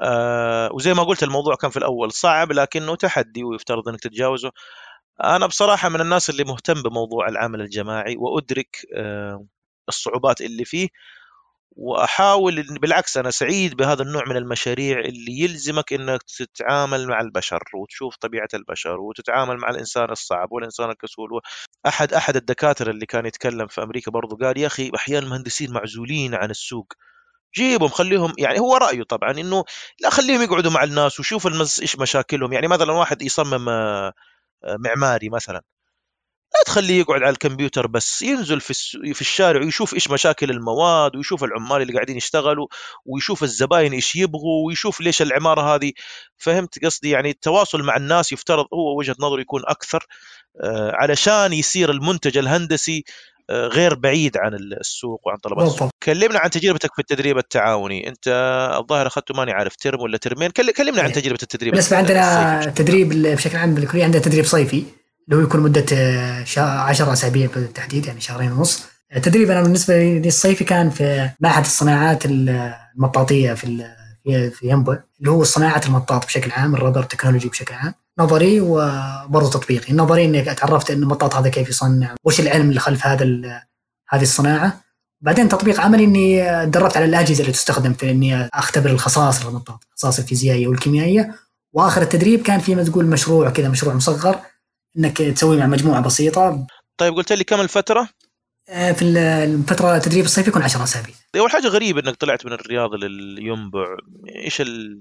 أه وزي ما قلت الموضوع كان في الأول صعب لكنه تحدي ويفترض إنك تتجاوزه. أنا بصراحة من الناس اللي مهتم بموضوع العمل الجماعي وأدرك آه، الصعوبات اللي فيه وأحاول بالعكس أنا سعيد بهذا النوع من المشاريع اللي يلزمك إنك تتعامل مع البشر وتشوف طبيعة البشر وتتعامل مع الإنسان الصعب والإنسان الكسول احد أحد الدكاترة اللي كان يتكلم في أمريكا برضو قال يا أخي أحيانا المهندسين معزولين عن السوق جيبهم خليهم يعني هو رأيه طبعا إنه لا خليهم يقعدوا مع الناس وشوف إيش مشاكلهم. يعني مثلا واحد يصمم آه، معماري مثلا. لا تخليه يقعد على الكمبيوتر بس ينزل في في الشارع ويشوف إيش مشاكل المواد ويشوف العمال اللي قاعدين يشتغلوا ويشوف الزباين إيش يبغوا ويشوف ليش العمارة هذه. فهمت قصدي؟ يعني التواصل مع الناس يفترض هو وجهة نظره يكون أكثر آه، علشان يصير المنتج الهندسي غير بعيد عن السوق وعن طلبات السوق. كلمنا عن تجربتك في التدريب التعاوني. انت الظاهر اخذته ماني عارف ترم ولا ترمين. كلمنا عن إيه. تجربة التدريب بالنسبة عندنا تدريب بشكل عام بالكلية عندنا تدريب صيفي اللي هو يكون مدة 10 أسابيع بالتحديد يعني شهرين ونص. التدريب أنا بالنسبة لي الصيفي كان في معهد الصناعات المطاطية في في في ينبع اللي هو صناعة المطاط بشكل عام الرابر تكنولوجي بشكل عام. نظري وبرضه تطبيقي. النظري إني تعرفت ان المطاط هذا كيف يصنع وش العلم اللي خلف هذا هذه الصناعة. بعدين تطبيق عملي إني تدربت على الأجهزة اللي تستخدم في إني أختبر الخصائص المطاط الخصائص الفيزيائية والكيميائية. وآخر التدريب كان في ما تقول مشروع كذا مشروع مصغر إنك تسوي مع مجموعة بسيطة. طيب قلت لي كم الفترة؟ آه، في الفترة التدريب الصيفي يكون 10 أسابيع. أول حاجة غريبه إنك طلعت من الرياض للينبع، إيش.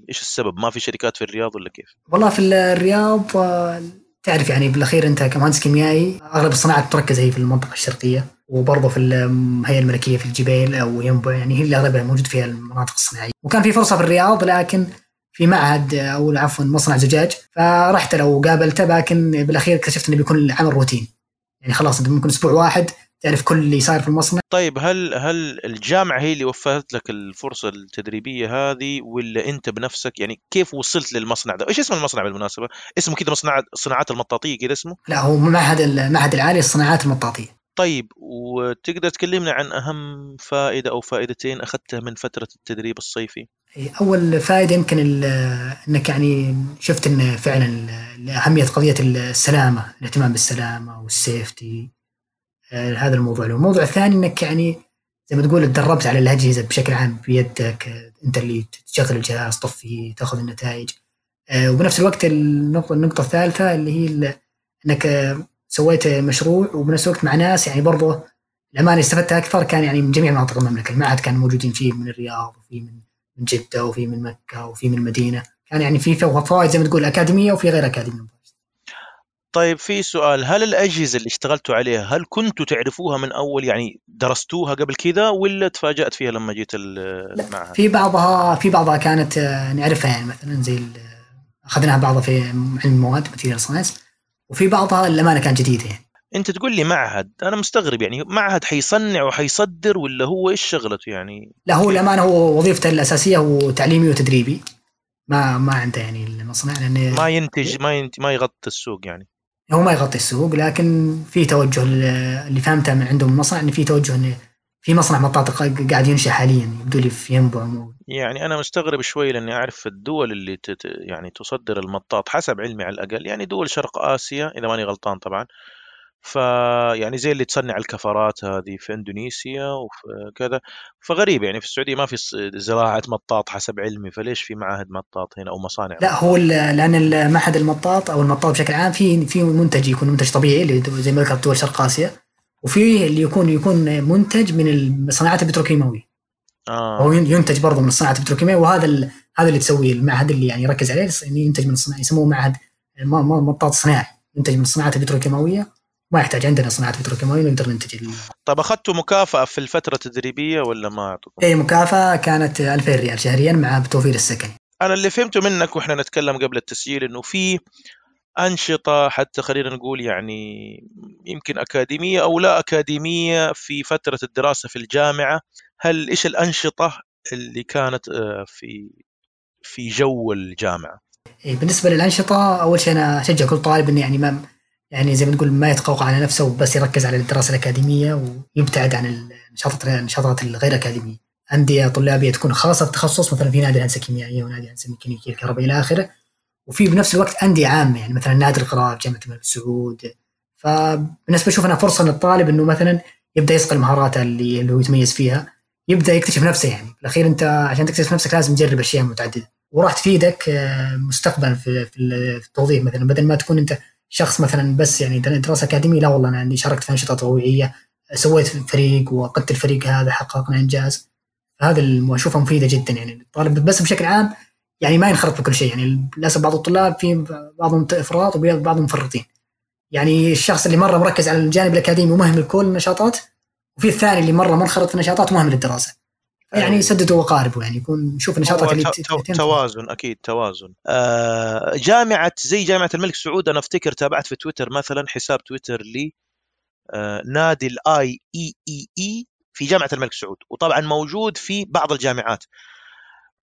إيش السبب؟ ما في شركات في الرياض ولا كيف؟ والله في الرياض آه، تعرف يعني بالأخير أنت كمهندس كيميائي أغلب الصناعات تركز هي في المنطقة الشرقية وبرضه في الهيئه الملكية في الجبيل أو ينبع يعني هي اللي أغلبها موجود فيها المناطق الصناعية وكان في فرصة في الرياض لكن في معهد أو عفوا مصنع زجاج فرحت لو قابلته لكن بالأخير اكتشفت إنه بيكون العمل روتين يعني خلاص انت ممكن أسبوع واحد تعرف كل اللي صاير في المصنع طيب هل هل الجامعة هي اللي وفرت لك الفرصة التدريبية هذه ولا أنت بنفسك يعني كيف وصلت للمصنع ده؟ إيش اسم المصنع بالمناسبة؟ اسمه كذا مصنع الصناعات المطاطية كذا اسمه؟ لا هو معهد المعهد العالي للصناعات المطاطية طيب وتقدر تكلمنا عن أهم فائدة أو فائدتين أخذتها من فترة التدريب الصيفي؟ أول فائدة يمكن إنك يعني شفت إن فعلا أهمية قضية السلامة الاهتمام بالسلامة والسيفتي هذا الموضوع. الموضوع الثاني إنك يعني زي ما تقول تدربت على الأجهزة بشكل عام بيدك أنت اللي تشغل الجهاز تطفيه تأخذ النتائج. آه، وبنفس الوقت النقطه النقطة الثالثة اللي هي إنك سويت مشروع وبنفس الوقت مع ناس يعني برضه الأمانة استفدت أكثر كان يعني من جميع مناطق المملكة. المعهد كان موجودين فيه من الرياض وفي من من جدة وفي من مكة وفي من المدينة. كان يعني في فوائد زي ما تقول أكاديمية وفي غير أكاديمية. طيب في سؤال هل الأجهزة اللي اشتغلتوا عليها هل كنتوا تعرفوها من أول؟ يعني درستوها قبل كذا ولا تفاجأت فيها لما جيت المعهد؟ في بعضها في بعضها كانت آه، نعرفها يعني مثلا زي أخذناها بعضها في علم المواد material science وفي بعضها الامانه كان جديدة. يعني أنت تقول لي معهد أنا مستغرب يعني معهد حيصنع وحيصدر ولا هو إيش شغلته؟ يعني لا هو الامانه هو وظيفته الأساسية هو تعليمي وتدريبي ما ما عنده يعني المصنع لأن ما ينتج ما ينتج ما يغطي السوق يعني. هو ما يغطي السوق لكن في توجه اللي فهمته من عندهم المصنع إن في توجه انه في مصنع مطاط قاعد ينشأ حاليا يبدو لي في ينبع. يعني أنا مستغرب شوي لأني أعرف الدول اللي تت يعني تصدر المطاط حسب علمي على الأقل يعني دول شرق آسيا إذا ماني غلطان طبعا فيعني زي اللي تصنع الكفرات هذه في إندونيسيا وكذا فغريب يعني في السعودية ما في زراعة مطاط حسب علمي فليش في معاهد مطاط هنا أو مصانع لا هو لأن المعهد المطاط أو المطاط بشكل عام في في منتج يكون منتج طبيعي اللي زي ما ذكرت دول شرق آسيا وفي اللي يكون يكون منتج من الصناعات البتروكيماويه آه. هو ينتج برضه من الصناعات البتروكيماويه وهذا هذا اللي تسويه المعهد اللي يعني يركز عليه ينتج من الصناعه يسموه معهد مطاط صناعي ينتج من الصناعات البتروكيماوية. ما يحتاج عندنا صناعة بتروكيماويه نقدر ننتج طيب أخذتوا مكافأة في الفترة التدريبية ولا ما أعطوكم؟ اي مكافأة كانت 2000 ريال شهريا مع توفير السكن. أنا اللي فهمته منك وإحنا نتكلم قبل التسجيل إنه في أنشطة حتى خلينا نقول يعني يمكن أكاديمية أو لا أكاديمية في فترة الدراسة في الجامعة. هل إيش الأنشطة اللي كانت آه، في في جو الجامعة؟ إيه بالنسبة للأنشطة أول شيء أنا أشجع كل طالب إنه يعني ما يعني زي ما تقول ما يتقوقع على نفسه وبس يركز على الدراسة الأكاديمية ويبتعد عن النشاطات النشاطات الغير أكاديمية. أندية طلابية تكون خاصة بتخصص مثلا في نادي الهندسة الكيميائية ونادي الهندسة الميكانيكية الكهرباء إلى آخره. وفي بنفس الوقت أندية عامة يعني مثلا نادي القراءه جامعة الملك سعود. فبالنسبة أشوف انها فرصة للطالب إنه مثلا يبدأ يصقل مهاراته اللي, هو يتميز فيها يبدأ يكتشف نفسه يعني بالأخير أنت عشان تكتشف نفسك لازم تجرب أشياء متعددة وراح تفيدك آه، مستقبلا في في التوظيف مثلا بدل ما تكون أنت شخص مثلا بس يعني دراسة أكاديمية لا والله أنا عندي شاركت في أنشطة تطوعيه سويت فريق وقدت الفريق هذا حققنا إنجاز. هذا اشوفها مفيدة جدا يعني الطالب بس بشكل عام يعني ما ينخرط بكل شيء. يعني للأسف بعض الطلاب في بعضهم افراط وبعضهم مفرطين. يعني الشخص اللي مرة مركز على الجانب الأكاديمي ومهمل كل النشاطات وفي الثاني اللي مرة منخرط في النشاطات ومهمل الدراسه يعني يسددوا وقاربوا يعني يكون نشوف النشاطات اللي توازن أكيد توازن. آه جامعة زي جامعة الملك سعود أنا أفتكر تابعت في تويتر مثلا حساب تويتر لي آه نادي ال IEEE في جامعة الملك سعود وطبعا موجود في بعض الجامعات.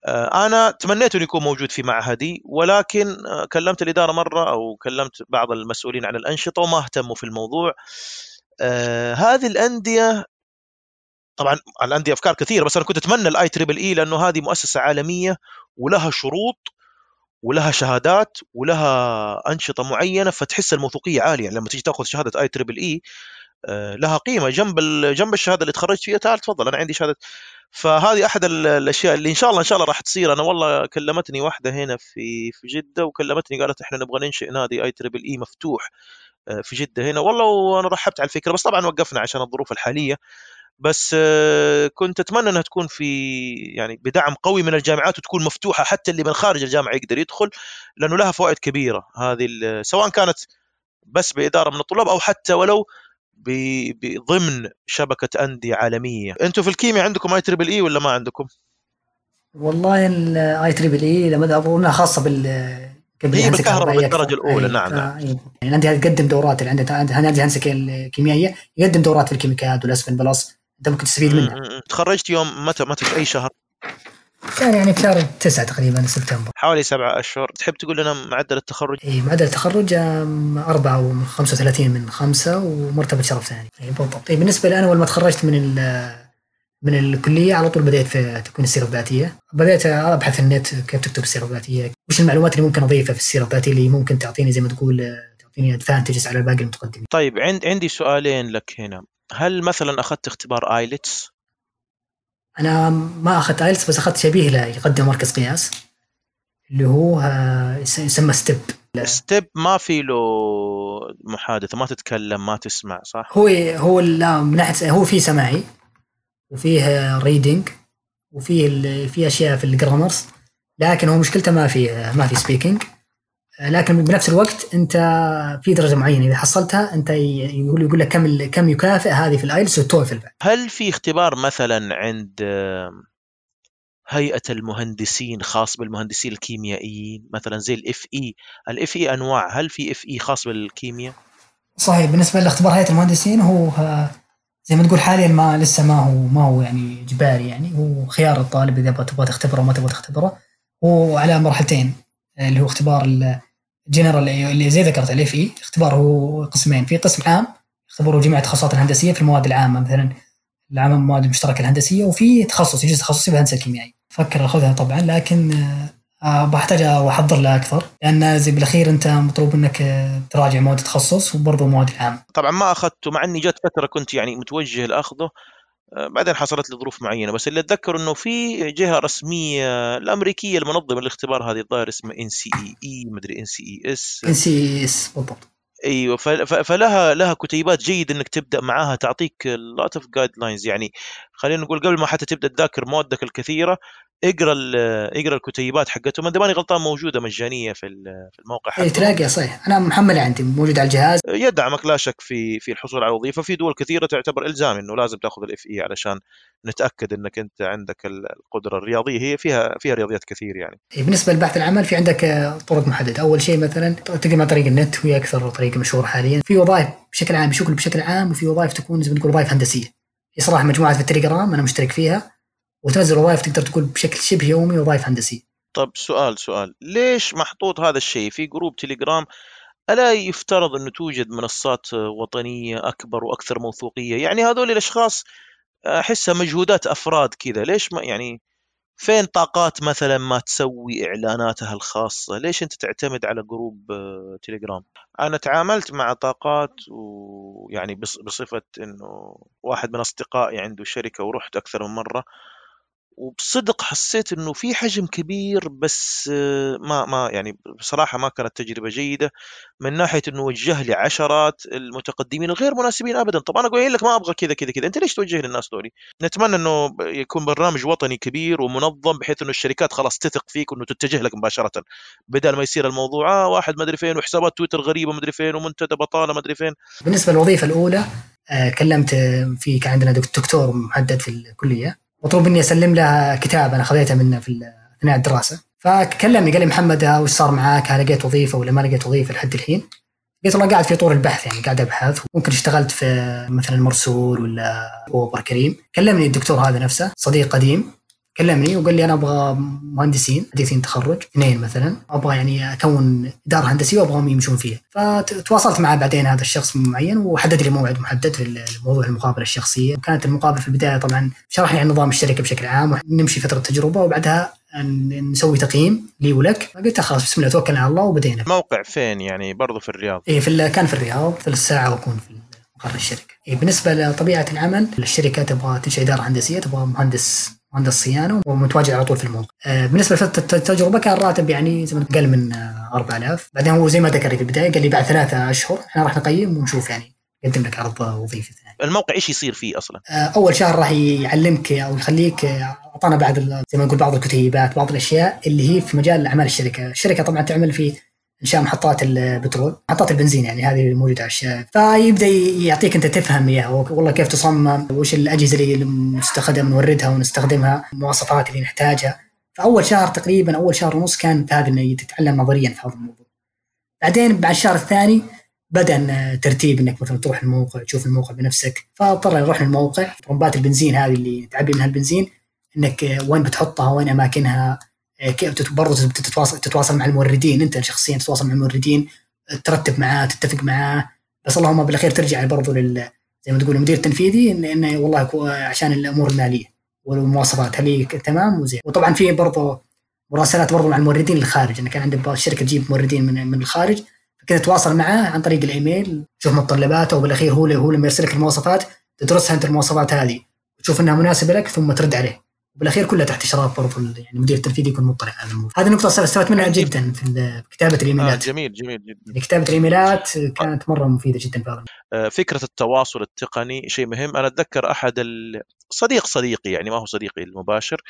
آه أنا تمنيت انه يكون موجود في معهدي ولكن كلمت الإدارة مرة أو كلمت بعض المسؤولين عن الأنشطة وما اهتموا في الموضوع. هذه الأندية طبعا عندي أفكار كثيرة بس أنا كنت أتمنى ال IEEE لأنه هذه مؤسسة عالمية ولها شروط ولها شهادات ولها أنشطة معينة فتحس الموثوقية عالية. يعني لما تيجي تأخذ شهادة IEEE لها قيمة. جنب جنب الشهادة اللي تخرجت فيها تعال تفضل أنا عندي شهادة. فهذه أحد الأشياء اللي إن شاء الله إن شاء الله راح تصير. أنا والله كلمتني واحدة هنا في في جدة وكلمتني قالت إحنا نبغى ننشئ نادي آي تريبل إي مفتوح آه، في جدة هنا. والله وأنا رحبت على الفكرة بس طبعا وقفنا عشان الظروف الحالية. بس آه، كنت أتمنى إنها تكون في يعني بدعم قوي من الجامعات وتكون مفتوحة حتى اللي من خارج الجامعة يقدر يدخل لأنه لها فوائد كبيرة هذه سواء كانت بس بإدارة من الطلاب أو حتى ولو ضمن شبكة أندية عالمية. أنتم في الكيمياء عندكم IEEE ولا ما عندكم؟ والله ال IEEE اذا ما اظنها خاصة بال هي بالكهرباء بالدرجة الأولى. نعم نعم. يعني الأندية تقدم دورات اللي عندها نادي هندسة الكيميائيه يقدم دورات في ال chemcad وال Aspen Plus أنت ممكن تستفيد منها. تخرجت يوم متى متى في أي شهر؟ كان يعني في شهر 9 تقريبا سبتمبر. حوالي سبعة أشهر. تحب تقول لنا معدل التخرج؟ اي معدل التخرج 4 و35 من خمسة ومرتبة شرف ثاني. اي بالضبط. اي بالنسبة لي أنا أول ما تخرجت من من الكلية على طول بديت في تكوين السيرة الذاتية. بديت أبحث في النت كيف تكتب السيرة الذاتية وش المعلومات اللي ممكن أضيفها في السيرة الذاتية اللي ممكن تعطيني زي ما تقول تعطيني advantages على باقي المتقدمين. طيب عند عندي سؤالين لك هنا. هل مثلا أخذت اختبار IELTS؟ أنا ما أخذت IELTS بس أخذت شبيه له يقدم مركز قياس اللي هو آه، يسمى STEP STEP ما في له محادثة ما تتكلم ما تسمع صح؟ هو هو لا من ناحية هو في سماعي وفيه reading وفيه في أشياء في ال grammars لكن هو مشكلته ما في ما في speaking لكن بنفس الوقت انت في درجة معينة إذا حصلتها انت يقول يقول لك كم كم يكافئ هذه في ال IELTS والتوفل هل في اختبار مثلا عند هيئة المهندسين خاص بالمهندسين الكيميائيين؟ مثلا زي ال FE ال FE أنواع. هل في FE خاص بالكيمياء؟ صحيح. بالنسبة لاختبار هيئة المهندسين هو زي ما تقول حاليا ما لسه ما هو ما هو يعني إجباري يعني. هو خيار الطالب إذا تبغى تختبره وما تبغى تختبره. هو على مرحلتين اللي هو اختبار جنرال اللي زي ذكرت ال FE اختبار هو قسمين. في قسم عام يختبروا جميع التخصصات الهندسية في المواد العامة مثلا العام المواد المشتركة الهندسية وفي تخصص يجوز تخصصي بالهندسه الكيميائيه فكر أخذها طبعا لكن آه بحتاج أحضر لها أكثر. لأن زي بالأخير أنت مطلوب منك آه، تراجع مواد التخصص وبرضه مواد العام طبعا ما اخذته مع إني جت فترة كنت يعني متوجه لأخذه بعدين حصلت لي ظروف معينة. بس اللي اتذكر إنه في جهة رسمية الامريكيه المنظمة للاختبار هذه الظاهر اسمها ان سي اي اي مدري ان سي اي اس NCS بالضبط. أيوه فلها لها كتيبات جيد إنك تبدأ معاها تعطيك lot of guidelines يعني خلينا نقول قبل ما حتى تبدأ تذاكر موادك الكثيرة اقرأ اقرأ الكتيبات حقتهم. اذا ماني غلطان موجودة مجانية في في الموقع حقهم. تلاقيها صحيح. أنا محمله عندي موجود على الجهاز. يدعمك لا شك في في الحصول على وظيفة. في دول كثيرة تعتبر الزامي إنه لازم تأخذ ال FE علشان نتأكد إنك أنت عندك القدرة الرياضية. هي فيها فيها رياضيات كثير يعني. إيه، بالنسبة لبحث العمل في عندك طرق محددة. أول شيء مثلا تقدم عن طريق النت وهي أكثر طريقه مشهور حاليا. في وظائف بشكل عام شغل بشكل عام وفي وظائف تكون زي ما تقول وظائف هندسية. في صراحة مجموعة في التليجرام أنا مشترك فيها وتنزل وظائف تقدر تقول بشكل شبه يومي وظائف هندسيه طب سؤال سؤال. ليش محطوط هذا الشيء في جروب تليجرام؟ ألا يفترض أنه توجد منصات وطنية أكبر وأكثر موثوقية؟ يعني هذول الأشخاص أحسها مجهودات أفراد كذا. ليش ما يعني فين طاقات مثلا ما تسوي إعلاناتها الخاصة؟ ليش أنت تعتمد على جروب تليجرام؟ أنا تعاملت مع طاقات ويعني بصفة إنه واحد من أصدقائي عنده شركة ورحت أكثر من مرة وبصدق حسيت إنه في حجم كبير بس ما ما يعني بصراحة ما كانت تجربة جيدة. من ناحية إنه وجه لي عشرات المتقدمين الغير مناسبين ابدا. طب أنا أقول لك ما أبغى كذا كذا كذا. أنت ليش توجه للناس دولي نتمنى إنه يكون برنامج وطني كبير ومنظم بحيث إنه الشركات خلاص تثق فيك وإنه تتجه لك مباشرة. بدل ما يصير الموضوع آه واحد ما أدري فين وحسابات تويتر غريبة ما أدري فين ومنتدى بطالة ما أدري فين. بالنسبة للوظيفة الأولى آه، كلمت في كان عندنا دكتور محدد في الكلية. مطلوب مني أسلم له كتاب أنا خذيته منه في أثناء الدراسة. فكلمني قال لي محمد وش صار معاك؟ هل لقيت وظيفة ولا ما لقيت وظيفة لحد الحين؟ قلت والله قاعد في طور البحث يعني قاعد أبحث. ممكن اشتغلت في مثلا مرسول ولا اوبر كريم. كلمني الدكتور هذا نفسه صديق قديم. كلمني وقال لي أنا أبغى مهندسين حديثين تخرج اثنين مثلا. أبغى يعني أكون إدارة هندسية وأبغاهم يمشون فيها. فتواصلت معه بعدين هذا الشخص معين وحدد لي موعد محدد في موضوع المقابله الشخصية. كانت المقابلة في البداية طبعا شرح لي عن نظام الشركة بشكل عام ونمشي فترة تجربه وبعدها نسوي تقييم لي ولك. قلت خلاص بسم الله توكلنا على الله وبدينا. موقع فين يعني؟ برضو في الرياض. اي في كان في الرياض ثلث ساعه وأكون في مقر الشركة. إيه بالنسبة لطبيعة العمل الشركة تبغى تنشئ إدارة هندسية تبغى مهندس مهندس صيانه ومتواجد على طول في الموقع. آه، بالنسبة لفتره التجربه كان راتب يعني زي ما أقل من 4000 آه، بعدين هو زي ما ذكر في البداية قال لي بعد ثلاثة أشهر إحنا راح نقيم ونشوف يعني يقدم لك عرض وظيفي ثاني. الموقع إيش يصير فيه أصلا؟ آه، أول شهر راح يعلمك أو يخليك أعطانا بعض زي ما نقول بعض الكتيبات بعض الأشياء اللي هي في مجال أعمال الشركة، الشركة طبعا تعمل في انشاء محطات البترول محطات البنزين يعني هذه الموجوده على الشارع فيبدأ يعطيك أنت تفهم إياها. والله كيف تصمم وش الأجهزة اللي المستخدم نوردها ونستخدمها المواصفات اللي نحتاجها. فأول شهر تقريبا أول شهر ونص كان هذا إنه تتعلم نظريا في هذا الموضوع. بعدين بعد الشهر الثاني بدأ ترتيب إنك مثلا تروح الموقع تشوف الموقع بنفسك. فاضطر نروح للموقع. طرمبات البنزين هذه اللي تعبي منها البنزين إنك وين بتحطها وين أماكنها. كيف برضه تتواصل تتواصل مع الموردين. انت شخصيا تتواصل مع الموردين ترتب معاه تتفق معاه. بس اللهم بالاخير ترجع برضه لل زي ما تقول المدير التنفيذي انه إن والله عشان الأمور المالية والمواصفات. هل تمام وزين. وطبعا في برضه مراسلات برضه مع الموردين الخارج أنا كان عندي الشركة تجيب موردين من من الخارج. فكنت أتواصل معاه عن طريق الإيميل. تشوف متطلباته وبالأخير هو هو لما يرسل لك المواصفات. تدرسها أنت المواصفات هذه. وتشوف إنها مناسبة لك ثم ترد عليه. بالاخير كلها تحت إشراف برضو يعني المدير التنفيذي يكون مطلع على الموضوع. هذه النقطه أستفدت منها جدا في كتابة الإيميلات. آه جميل جميل جدا. يعني كتابة الإيميلات كانت مرة مفيدة جدا فعلا. آه فكرة التواصل التقني شيء مهم. أنا أتذكر أحد صديق صديقي يعني ما هو صديقي المباشر آه،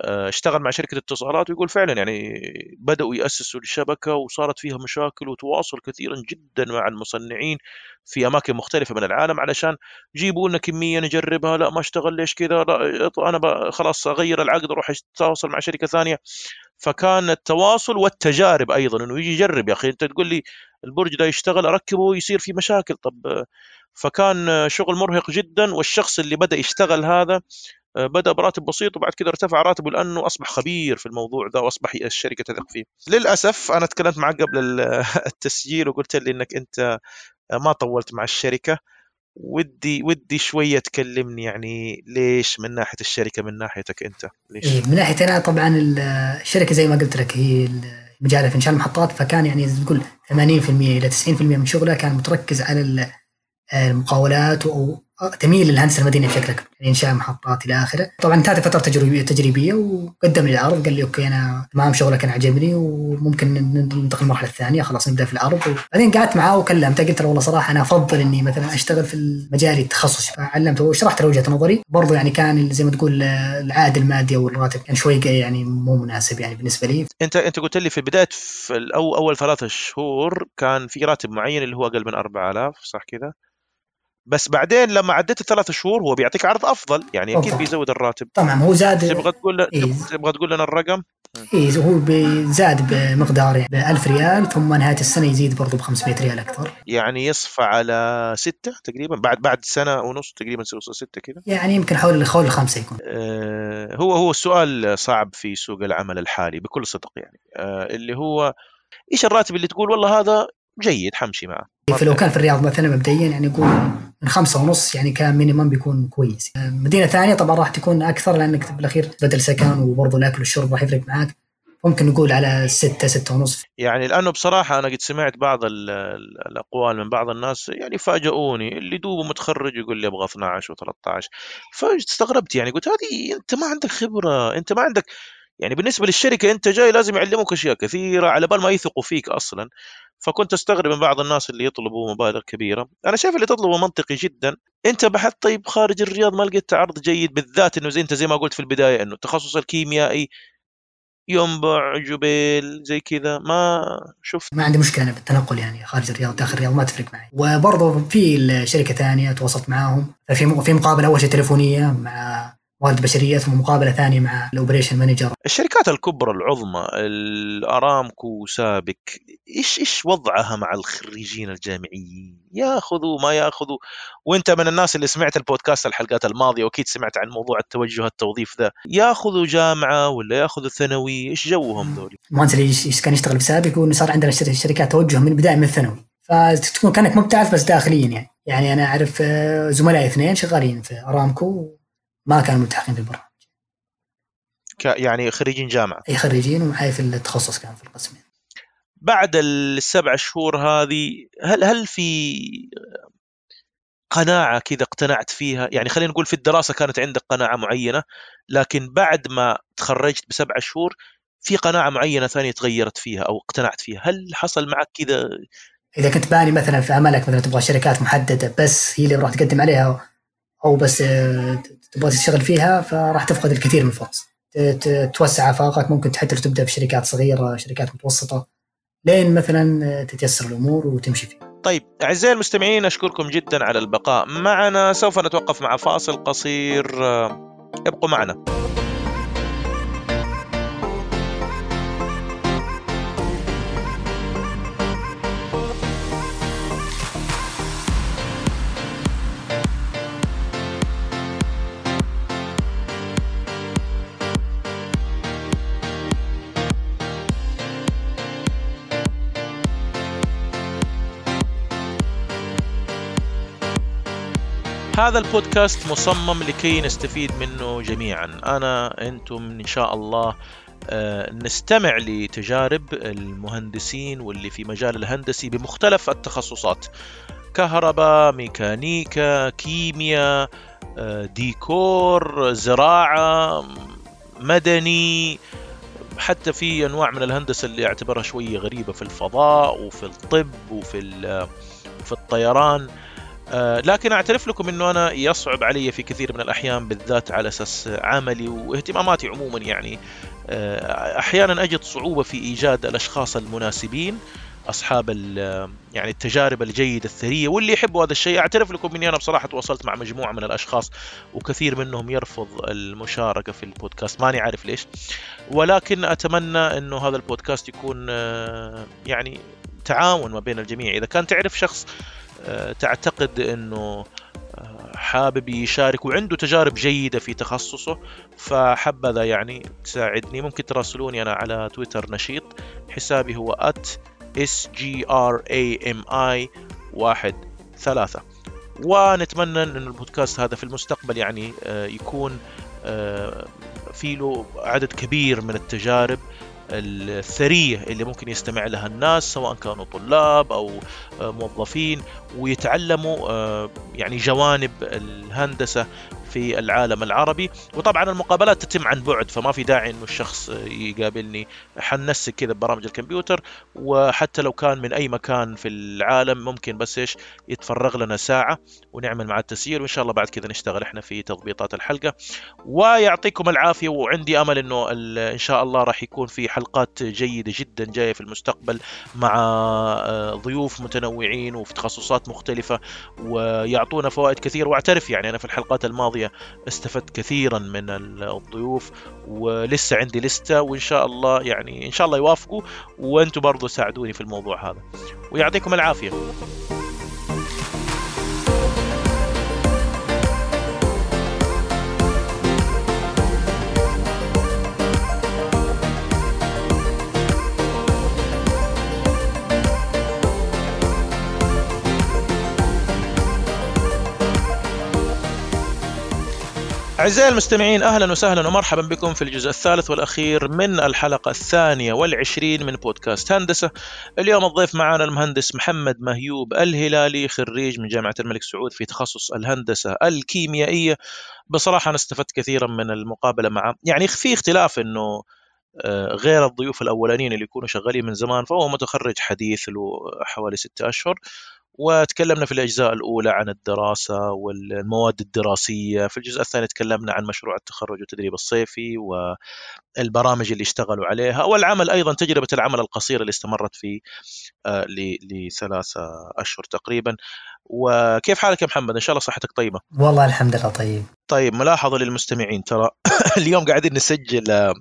اشتغل مع شركة اتصالات ويقول فعلا يعني بدأوا يأسسوا الشبكه وصارت فيها مشاكل وتواصل كثيرا جدا مع المصنعين في أماكن مختلفة من العالم علشان جيبوا لنا كمية نجربها لا ما اشتغل ليش كذا لا أنا خلاص أغير العقد أروح أتواصل مع شركة ثانية. فكان التواصل والتجارب أيضا إنه يجي يجرب. يا أخي أنت تقول لي البرج ده يشتغل أركبه ويصير في مشاكل. طب فكان شغل مرهق جدا والشخص اللي بدأ يشتغل هذا آه، بدأ براتب بسيط وبعد كده ارتفع راتبه لأنه أصبح خبير في الموضوع ذا وأصبح الشركة تثق فيه. للأسف أنا تكلمت معك قبل التسجيل وقلت لي إنك أنت ما طولت مع الشركة ودي ودي شوية تكلمني يعني ليش من ناحية الشركة من ناحيتك أنت ليش؟ إيه من ناحيه أنا طبعا الشركة زي ما قلت لك هي مجالها في انشاء المحطات فكان يعني تقول 80% إلى 90% من شغله كان متركز على المقاولات تميل للهندسه المدنية بشكل اكبر إنشاء محطات إلى آخره. طبعا انتهت فترة تجريبيه تجريبية وقدم لي العرض قال لي أوكي أنا تمام شغلك أنا عجبني وممكن ننتقل للمرحلة الثانية. خلاص نبدأ في العرض بعدين قعدت معاه وكلمته. قلت له والله صراحة أنا أفضل إني مثلا أشتغل في المجال التخصصي. فعلمته وشرحت له وجهة نظري. برضه يعني كان زي ما تقول العائد المادي أو الراتب كان شوي يعني مو مناسب يعني بالنسبة لي. انت أنت قلت لي في بداية في أول ثلاثة شهور كان في راتب معين اللي هو أقل من 4000 صح كذا؟ بس بعدين لما عديت الثلاث شهور هو بيعطيك عرض أفضل يعني أكيد بيزود الراتب. طبعا هو زاد تبغى تقول إيه؟ تبغى تقول لنا الرقم؟ اي هو زاد بمقدار ب 1000 ريال ثم نهاية السنة يزيد برضه ب 500 ريال أكثر. يعني يصفى على ستة تقريبا؟ بعد بعد سنة ونص تقريبا يوصل ستة كذا؟ يعني يمكن حول حول الخمسه يكون. آه هو هو السؤال صعب في سوق العمل الحالي بكل صدق يعني. آه اللي هو إيش الراتب اللي تقول والله هذا جيد حمشي معه. فلو كان في الرياض مثلا مبدئيا يعني يقول من خمسة ونص يعني كان minimum بيكون كويس. مدينة ثانية طبعا راح تكون أكثر لأنك بالأخير بدل سكن وبرضه الأكل والشرب راح يفرق معاك. ممكن نقول على ستة ستة ونص. يعني لأنه بصراحة أنا قد سمعت بعض الأقوال من بعض الناس يعني فاجئوني اللي دوبه متخرج يقول لي أبغى 12 و13 فاستغربت يعني قلت هذه أنت ما عندك خبرة أنت ما عندك يعني بالنسبة للشركة أنت جاي لازم يعلموك أشياء كثيرة على بال ما يثقوا فيك أصلا. فكنت أستغرب من بعض الناس اللي يطلبوا مبالغ كبيرة. أنا شايف اللي تطلبه منطقي جدا. أنت بحثت طيب خارج الرياض ما لقيت عرض جيد بالذات إنه زي أنت زي ما قلت في البداية إنه التخصص الكيميائي ينبع جبيل زي كذا. ما شفت. ما عندي مشكلة بالتنقل يعني خارج الرياض داخل الرياض ما تفرق معي. وبرضه في شركه ثانية تواصلت معاهم. ففي في مقابلة أول شيء تليفونية مع موارد بشرية ثم مقابلة ثانية مع ال operation manager الشركات الكبرى العظمى الأرامكو سابك إيش إيش وضعها مع الخريجين الجامعيين؟ ياخذوا ما ياخذوا. وأنت من الناس اللي سمعت البودكاست الحلقات الماضية وأكيد سمعت عن موضوع التوجه التوظيف ذا. ياخذوا جامعة ولا ياخذوا ثانوي إيش جوهم ذولي؟ المهندس اللي كان يشتغل في سابك يقول صار عندنا شركات توجه من البداية من الثانوي. فتكون كأنك مبتعث بس داخليا يعني. يعني أنا أعرف آه، زملائي اثنين شغالين في أرامكو ما كانوا ملتحقين بالبرنامج يعني خريجين جامعة. أي خريجين ومعي في التخصص كان في القسم بعد السبع شهور هذه هل هل في قناعة كذا اقتنعت فيها؟ يعني خلينا نقول في الدراسة كانت عندك قناعة معينة لكن بعد ما تخرجت بسبع شهور في قناعة معينة ثانية تغيرت فيها أو اقتنعت فيها. هل حصل معك كذا؟ إذا كنت باني مثلا في املك مثلا تبغى شركات محددة بس هي اللي راح تقدم عليها أو بس آه، تبغى تشتغل فيها فراح تفقد الكثير من الفرص توسع افاقك ممكن حتى تبدأ في شركات صغيرة شركات متوسطة لين مثلا تتيسر الأمور وتمشي فيها. طيب أعزائي المستمعين أشكركم جدا على البقاء معنا سوف نتوقف مع فاصل قصير آه، ابقوا معنا. هذا البودكاست مصمم لكي نستفيد منه جميعا. أنا أنتم إن شاء الله آه، نستمع لتجارب المهندسين واللي في مجال الهندسي بمختلف التخصصات. كهرباء ميكانيكا كيمياء آه، ديكور زراعة مدني حتى في أنواع من الهندسة اللي أعتبرها شوية غريبة في الفضاء وفي الطب وفي في الطيران. لكن أعترف لكم إنه أنا يصعب علي في كثير من الأحيان بالذات على أساس عملي واهتماماتي عموما يعني. آه، أحيانا أجد صعوبة في إيجاد الأشخاص المناسبين أصحاب يعني التجارب الجيدة الثرية واللي يحبوا هذا الشيء. أعترف لكم إني أنا بصراحة تواصلت مع مجموعة من الأشخاص وكثير منهم يرفض المشاركة في البودكاست. ماني عارف ليش. ولكن أتمنى إنه هذا البودكاست يكون آه، يعني تعاون ما بين الجميع. إذا كان تعرف شخص آه، تعتقد إنه آه، حابب يشارك وعنده تجارب جيدة في تخصصه فحبذا يعني تساعدني. ممكن تراسلوني أنا على تويتر نشيط. حسابي هو at sgrami واحد ثلاثة. ونتمنى إن البودكاست هذا في المستقبل يعني آه، يكون في له عدد كبير من التجارب. الثرية اللي ممكن يستمع لها الناس سواء كانوا طلاب أو آه، موظفين ويتعلموا آه، يعني جوانب الهندسة. في العالم العربي. وطبعا المقابلات تتم عن بعد فما في داعي إنه الشخص يقابلني. حنسك كذا ببرامج الكمبيوتر وحتى لو كان من أي مكان في العالم ممكن بس إيش يتفرغ لنا ساعة ونعمل مع التسجيل وإن شاء الله بعد كذا نشتغل إحنا في تضبيطات الحلقة. ويعطيكم العافية وعندي أمل إنه إن شاء الله راح يكون في حلقات جيدة جدا جاية في المستقبل مع آه، ضيوف متنوعين وفي تخصصات مختلفة ويعطونا فوائد كثير وأعترف يعني أنا في الحلقات الماضية استفدت كثيرا من الضيوف ولسه عندي لستة وإن شاء الله يعني إن شاء الله يوافقوا وأنتم برضو ساعدوني في الموضوع هذا. ويعطيكم العافية. أعزائي المستمعين أهلا وسهلا ومرحبا بكم في الجزء الثالث والأخير من الحلقة الثانية والعشرين من بودكاست هندسة. اليوم الضيف معنا المهندس محمد مهيوب الهلالي خريج من جامعة الملك سعود في تخصص الهندسة الكيميائية. بصراحة أنا استفدت كثيرا من المقابلة معه يعني في اختلاف أنه آه، غير الضيوف الأولانيين اللي يكونوا شغالين من زمان فهو متخرج حديث له حوالي ستة أشهر. وتكلمنا في الأجزاء الأولى عن الدراسة والمواد الدراسية. في الجزء الثاني تكلمنا عن مشروع التخرج والتدريب الصيفي والبرامج اللي اشتغلوا عليها والعمل أيضا تجربة العمل القصيرة اللي استمرت في آه، لثلاثة أشهر تقريبا. وكيف حالك يا محمد؟ إن شاء الله صحتك طيبة. والله الحمد لله طيب. طيب ملاحظة للمستمعين ترى اليوم قاعدين نسجل آه،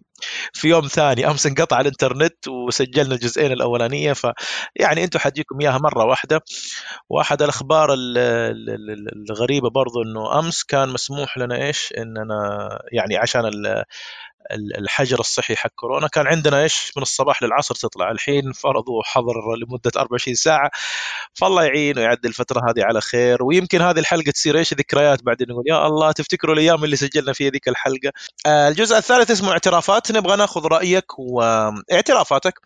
في يوم ثاني. أمس انقطع الإنترنت وسجلنا الجزئين الأولانية فيعني أنتم حجيكم إياها مرة واحدة. واحد الأخبار الغريبة برضو إنه أمس كان مسموح لنا إيش؟ إننا يعني عشان الحجر الصحي حق كورونا. كان عندنا إيش؟ من الصباح للعصر تطلع. الحين فرضوا حظر لمدة 24 ساعة. فالله يعين ويعدي الفترة هذه على خير. ويمكن هذه الحلقة تصير إيش؟ ذكريات بعدين نقول يا الله تفتكروا الأيام اللي سجلنا فيها ذيك الحلقة؟ آه، الجزء الثالث اسمه اعترافات. نبغى ناخذ رأيك واعترافاتك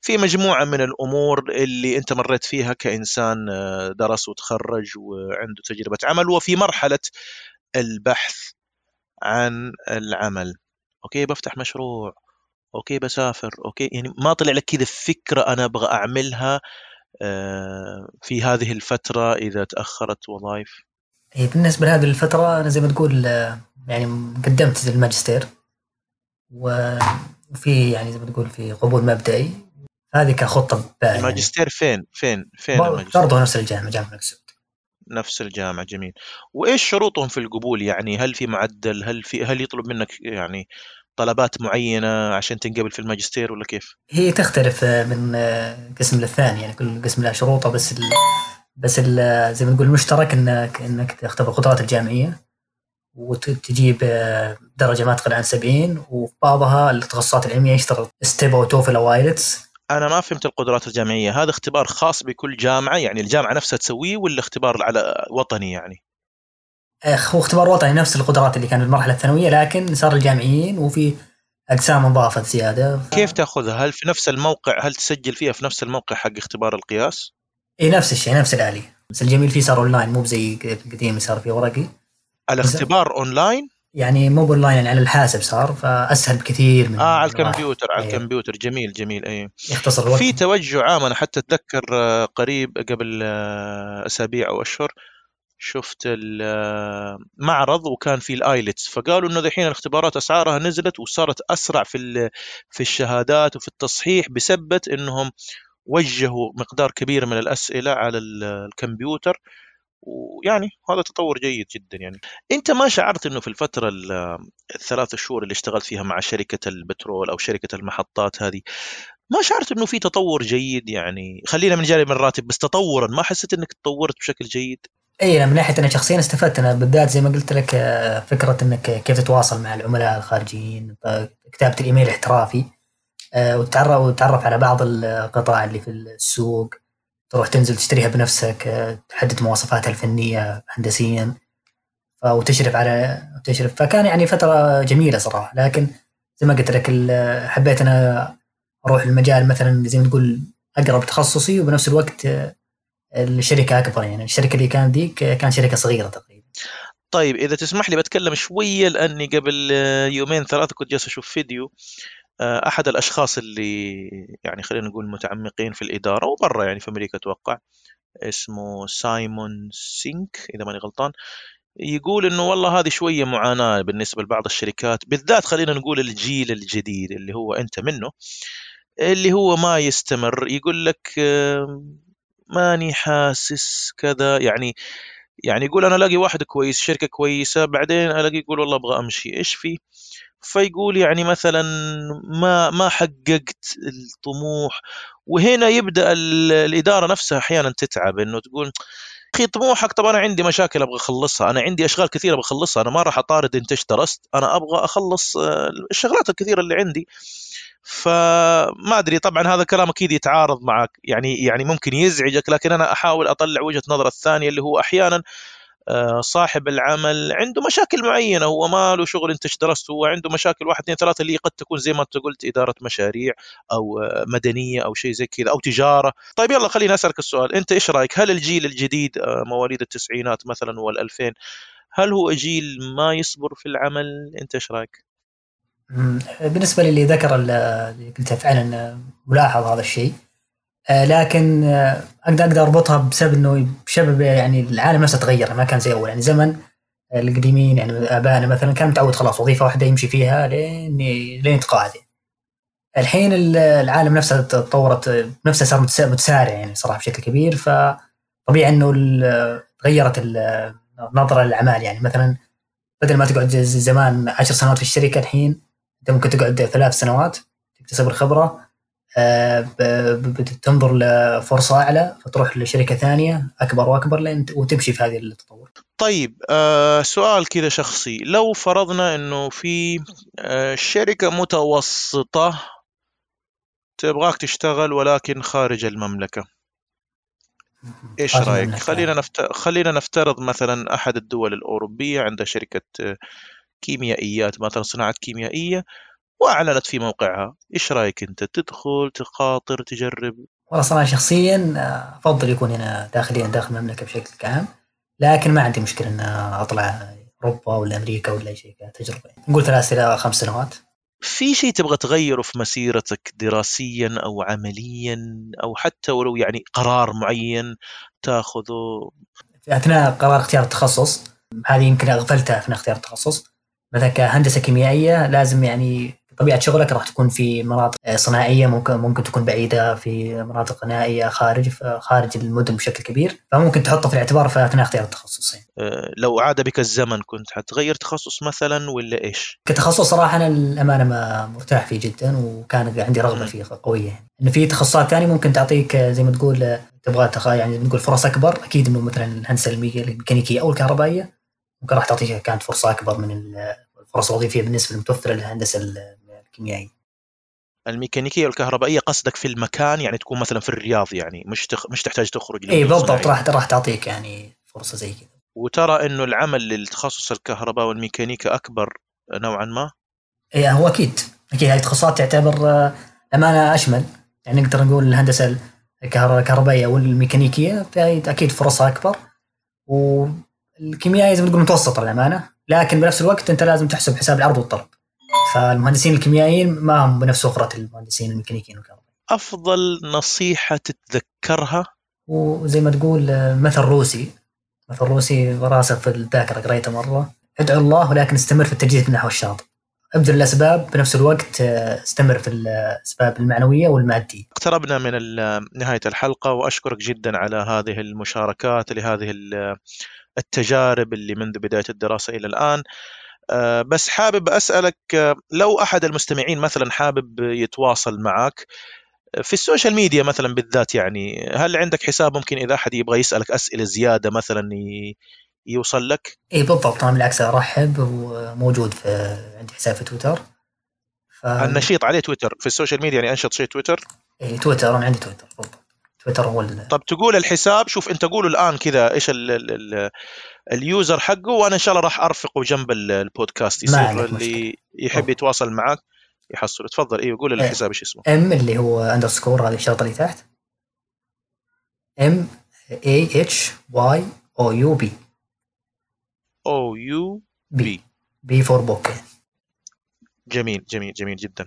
في مجموعة من الأمور اللي أنت مريت فيها كإنسان آه، درس وتخرج وعنده تجربة عمل وفي مرحلة البحث عن العمل. okay بفتح مشروع okay بسافر okay يعني ما طلع لك كذا فكرة أنا أبغى أعملها آه، في هذه الفترة إذا تأخرت وظائف هي بالنسبة لهذه الفترة أنا زي ما تقول آه، يعني قدمت الماجستير وفي يعني زي ما تقول في قبول مبدئي هذه كخطة يعني. الماجستير فين؟ فين؟ فين برضه نفس الجامعة جامعة سعود نفس الجامعة جميل. وإيش شروطهم في القبول؟ يعني هل في معدل؟ هل في هل يطلب منك يعني طلبات معينة عشان تنقبل في الماجستير ولا كيف؟ هي تختلف من قسم للثاني. يعني كل قسم له شروطه بس ال بس ال زي ما نقول المشترك إنك إنك تختبر القدرات الجامعية وتجيب درجة ما تقل عن 70 وفي بعضها التخصصات العلمية يشترط STEP أو توفل أو IELTS أنا ما فهمت القدرات الجامعية هذا اختبار خاص بكل جامعة يعني الجامعة نفسها تسويه ولا اختبار على وطني يعني هو اختبار وطني نفس القدرات اللي كان في المرحلة الثانوية لكن صار الجامعيين وفي اقسام انضافت زيادة ف... كيف تأخذها؟ هل في نفس الموقع هل تسجل فيها في نفس الموقع حق اختبار القياس؟ اي نفس الشيء نفس الآلية بس الجميل فيه صار أونلاين مو زي القديم صار فيه ورقي الاختبار أونلاين؟ يعني مو اونلاين يعني على الحاسب صار فأسهل بكثير من آه على الكمبيوتر على أيه. الكمبيوتر. جميل جميل. أي. يختصر الوقت. في توجه عام أنا حتى أتذكر آه، قريب قبل آه، أسابيع أو أشهر شفت المعرض وكان في الآيلتس. فقالوا إنه دحين الاختبارات أسعارها نزلت وصارت أسرع في في الشهادات وفي التصحيح بسبه إنهم وجهوا مقدار كبير من الأسئلة على الكمبيوتر. ويعني هذا تطور جيد جدا يعني. أنت ما شعرت إنه في الفترة الثلاث شهور اللي اشتغلت فيها مع شركة البترول أو شركة المحطات هذه ما شعرت إنه في تطور جيد يعني؟ خلينا من جانب الراتب بس تطورا ما حسيت إنك تطورت بشكل جيد؟ اي من ناحية أنا شخصيا استفدت. أنا بالذات زي ما قلت لك آه، فكرة إنك كيف تتواصل مع العملاء الخارجيين كتابة الإيميل احترافي آه، وتتعرف على بعض القطاع اللي في السوق تروح تنزل تشتريها بنفسك آه، تحدد مواصفاتها الفنية هندسيا. وتشرف على تشرف فكان يعني فترة جميلة صراحة. لكن زي ما قلت لك حبيت أنا أروح المجال مثلا زي ما تقول أقرب تخصصي وبنفس الوقت الشركة أكبر. يعني الشركة اللي كانت ذيك كانت شركة صغيرة تقريبا. طيب إذا تسمح لي بتكلم شوية لأني قبل يومين ثلاثة كنت جالس أشوف فيديو. آه، أحد الأشخاص اللي يعني خلينا نقول متعمقين في الإدارة وبرا يعني في أمريكا أتوقع اسمه سايمون سينك إذا ماني غلطان يقول إنه والله هذه شوية معاناة بالنسبة لبعض الشركات بالذات خلينا نقول الجيل الجديد اللي هو أنت منه اللي هو ما يستمر يقول لك ماني حاسس كذا يعني يعني يقول أنا ألاقي واحد كويس شركة كويسة بعدين ألاقي يقول والله أبغى أمشي إيش في؟ فيقول يعني مثلا ما ما حققت الطموح وهنا يبدأ الإدارة نفسها أحيانا تتعب إنه تقول أخي طموحك طب أنا عندي مشاكل أبغى أخلصها أنا عندي أشغال كثيرة أبغى أخلصها أنا ما راح أطارد انت إيش درست أنا أبغى أخلص آه، الشغلات الكثيرة اللي عندي. فما أدري طبعا هذا الكلام أكيد يتعارض معك يعني يعني ممكن يزعجك لكن أنا أحاول أطلع وجهة نظر الثانية اللي هو أحيانا صاحب العمل عنده مشاكل معينة هو ما له شغل انت إيش درست هو عنده مشاكل واحد اثنين ثلاثة اللي قد تكون زي ما انت قلت إدارة مشاريع أو آه، مدنية أو شيء زي كذا أو تجارة. طيب يلا خليني أسألك السؤال أنت إيش رأيك؟ هل الجيل الجديد آه، مواليد التسعينات مثلا وال2000 هل هو جيل ما يصبر في العمل؟ أنت إيش رأيك؟ بالنسبة للي ذكر اللي قلته فعلا ملاحظ هذا الشيء. آه، لكن آه، أقدر أقدر أربطها بسبب إنه بسبب يعني العالم نفسه تغير ما كان زي أول. يعني زمن القديمين يعني آبائنا مثلا كان متعود خلاص وظيفة واحدة يمشي فيها لين لين يتقاعد الحين العالم نفسه تطورت نفسه صار متسارع يعني صراحة بشكل كبير. فطبيعي إنه غيرت النظره للأعمال. يعني مثلا بدل ما تقعد زمان عشر سنوات في الشركة الحين أنت ممكن تقعد ثلاث سنوات تكتسب الخبرة آه، بتنظر لفرصة أعلى فتروح لشركة ثانية أكبر وأكبر لين وتمشي في هذه التطور. طيب آه سؤال كذا شخصي لو فرضنا إنه في آه شركة متوسطة تبغاك تشتغل ولكن خارج المملكة إيش رأيك؟ خلينا نفترض خلينا نفترض مثلا أحد الدول الأوروبية عندها شركة آه، كيميائيات مثلا صناعه كيميائية وأعلنت في موقعها، إيش رأيك أنت؟ تدخل تخاطر تجرب؟ والله صراحة شخصيا آه، أفضل يكون هنا داخليا داخل المملكة بشكل عام. لكن ما عندي مشكلة ان أطلع أوروبا ولا أمريكا ولا أي شيء كتجربة. نقول ثلاث إلى خمس سنوات. في شيء تبغى تغيره في مسيرتك دراسيا أو عمليا؟ أو حتى ولو يعني قرار معين تاخذه؟ في أثناء قرار اختيار التخصص هذه يمكن أغفلتها أثناء اختيار التخصص. مثلا كهندسة كيميائية لازم يعني طبيعه شغلك راح تكون في مناطق صناعية ممكن ممكن تكون بعيدة في مناطق نائيه خارج خارج المدن بشكل كبير فممكن تحطه في الاعتبار في اثناء اختيار التخصص يعني. أه لو عاد بك الزمن كنت حتغير تخصص مثلا ولا إيش؟ كتخصص صراحة أنا الامانه ما مرتاح فيه جدا وكان عندي رغبة فيه قوية يعني. إنه في تخصصات ثانية ممكن تعطيك زي ما تقول تبغى يعني نقول فرص أكبر أكيد إنه مثلا الهندسة الميكانيكية أو الكهربائية ممكن راح تعطيك كانت فرصة أكبر من الفرص الوظيفية بالنسبة للمتوفره للهندسة الكيميائي الميكانيكية والكهربائية قصدك في المكان يعني تكون مثلا في الرياض يعني مش تخ... مش تحتاج تخرج اي بالضبط راح راح تعطيك يعني فرصة زي كذا. وترى إنه العمل للتخصص الكهرباء والميكانيكا أكبر نوعا ما؟ اي هو أكيد أكيد هذه التخصصات تعتبر آه، أمانة أشمل. يعني نقدر نقول الهندسة الكهربائية والميكانيكية أكيد فرصها أكبر. والكيميائية زي ما تقول متوسطة للأمانة. لكن بنفس الوقت أنت لازم تحسب حساب العرض والطلب. فالمهندسين الكيميائيين ما هم بنفس وفره المهندسين الميكانيكيين والكهرباء أفضل نصيحة تتذكرها؟ وزي ما تقول مثل روسي. مثل روسي راسخ في الذاكرة قريته مرة. ادعو الله ولكن استمر في التجديد نحو الشاطئ. ابذل الأسباب بنفس الوقت استمر في الأسباب المعنوية والمادية. اقتربنا من نهاية الحلقة وأشكرك جدا على هذه المشاركات لهذه التجارب اللي منذ بداية الدراسة إلى الآن. آه، بس حابب أسألك آه، لو أحد المستمعين مثلا حابب يتواصل معك آه، في ال social media مثلا بالذات يعني هل عندك حساب ممكن إذا أحد يبغى يسألك أسئلة زيادة مثلا يوصل لك؟ اي بالضبط أنا بالعكس أرحب وموجود في عندي حساب في تويتر ف... النشيط عليه تويتر في ال social media يعني أنشط شيء تويتر؟ اي تويتر أنا عندي تويتر بالضبط تويتر هو طب تقول الحساب شوف انت قولوا الآن كذا إيش ال ال ال user حقه وأنا إن شاء الله راح أرفقه جنب البودكاست يصير اللي يحب يتواصل معك يحصل. تفضل إيوه قول إيه. الحساب إيش اسمه. ام اللي هو underscore هذه الشرطة اللي تحت. M A H Y O U B O U B B for book جميل جميل جميل جدا.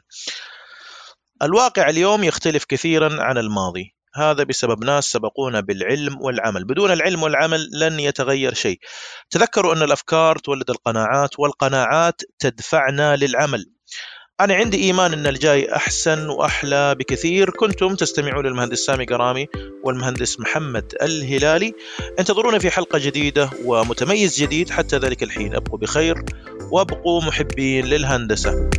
الواقع اليوم يختلف كثيرا عن الماضي. هذا بسبب ناس سبقونا بالعلم والعمل. بدون العلم والعمل لن يتغير شيء. تذكروا أن الأفكار تولد القناعات والقناعات تدفعنا للعمل. أنا عندي إيمان أن الجاي أحسن وأحلى بكثير. كنتم تستمعون للمهندس سامي قرامي والمهندس محمد الهلالي. انتظرونا في حلقة جديدة ومتميز جديد. حتى ذلك الحين أبقوا بخير وأبقوا محبين للهندسة.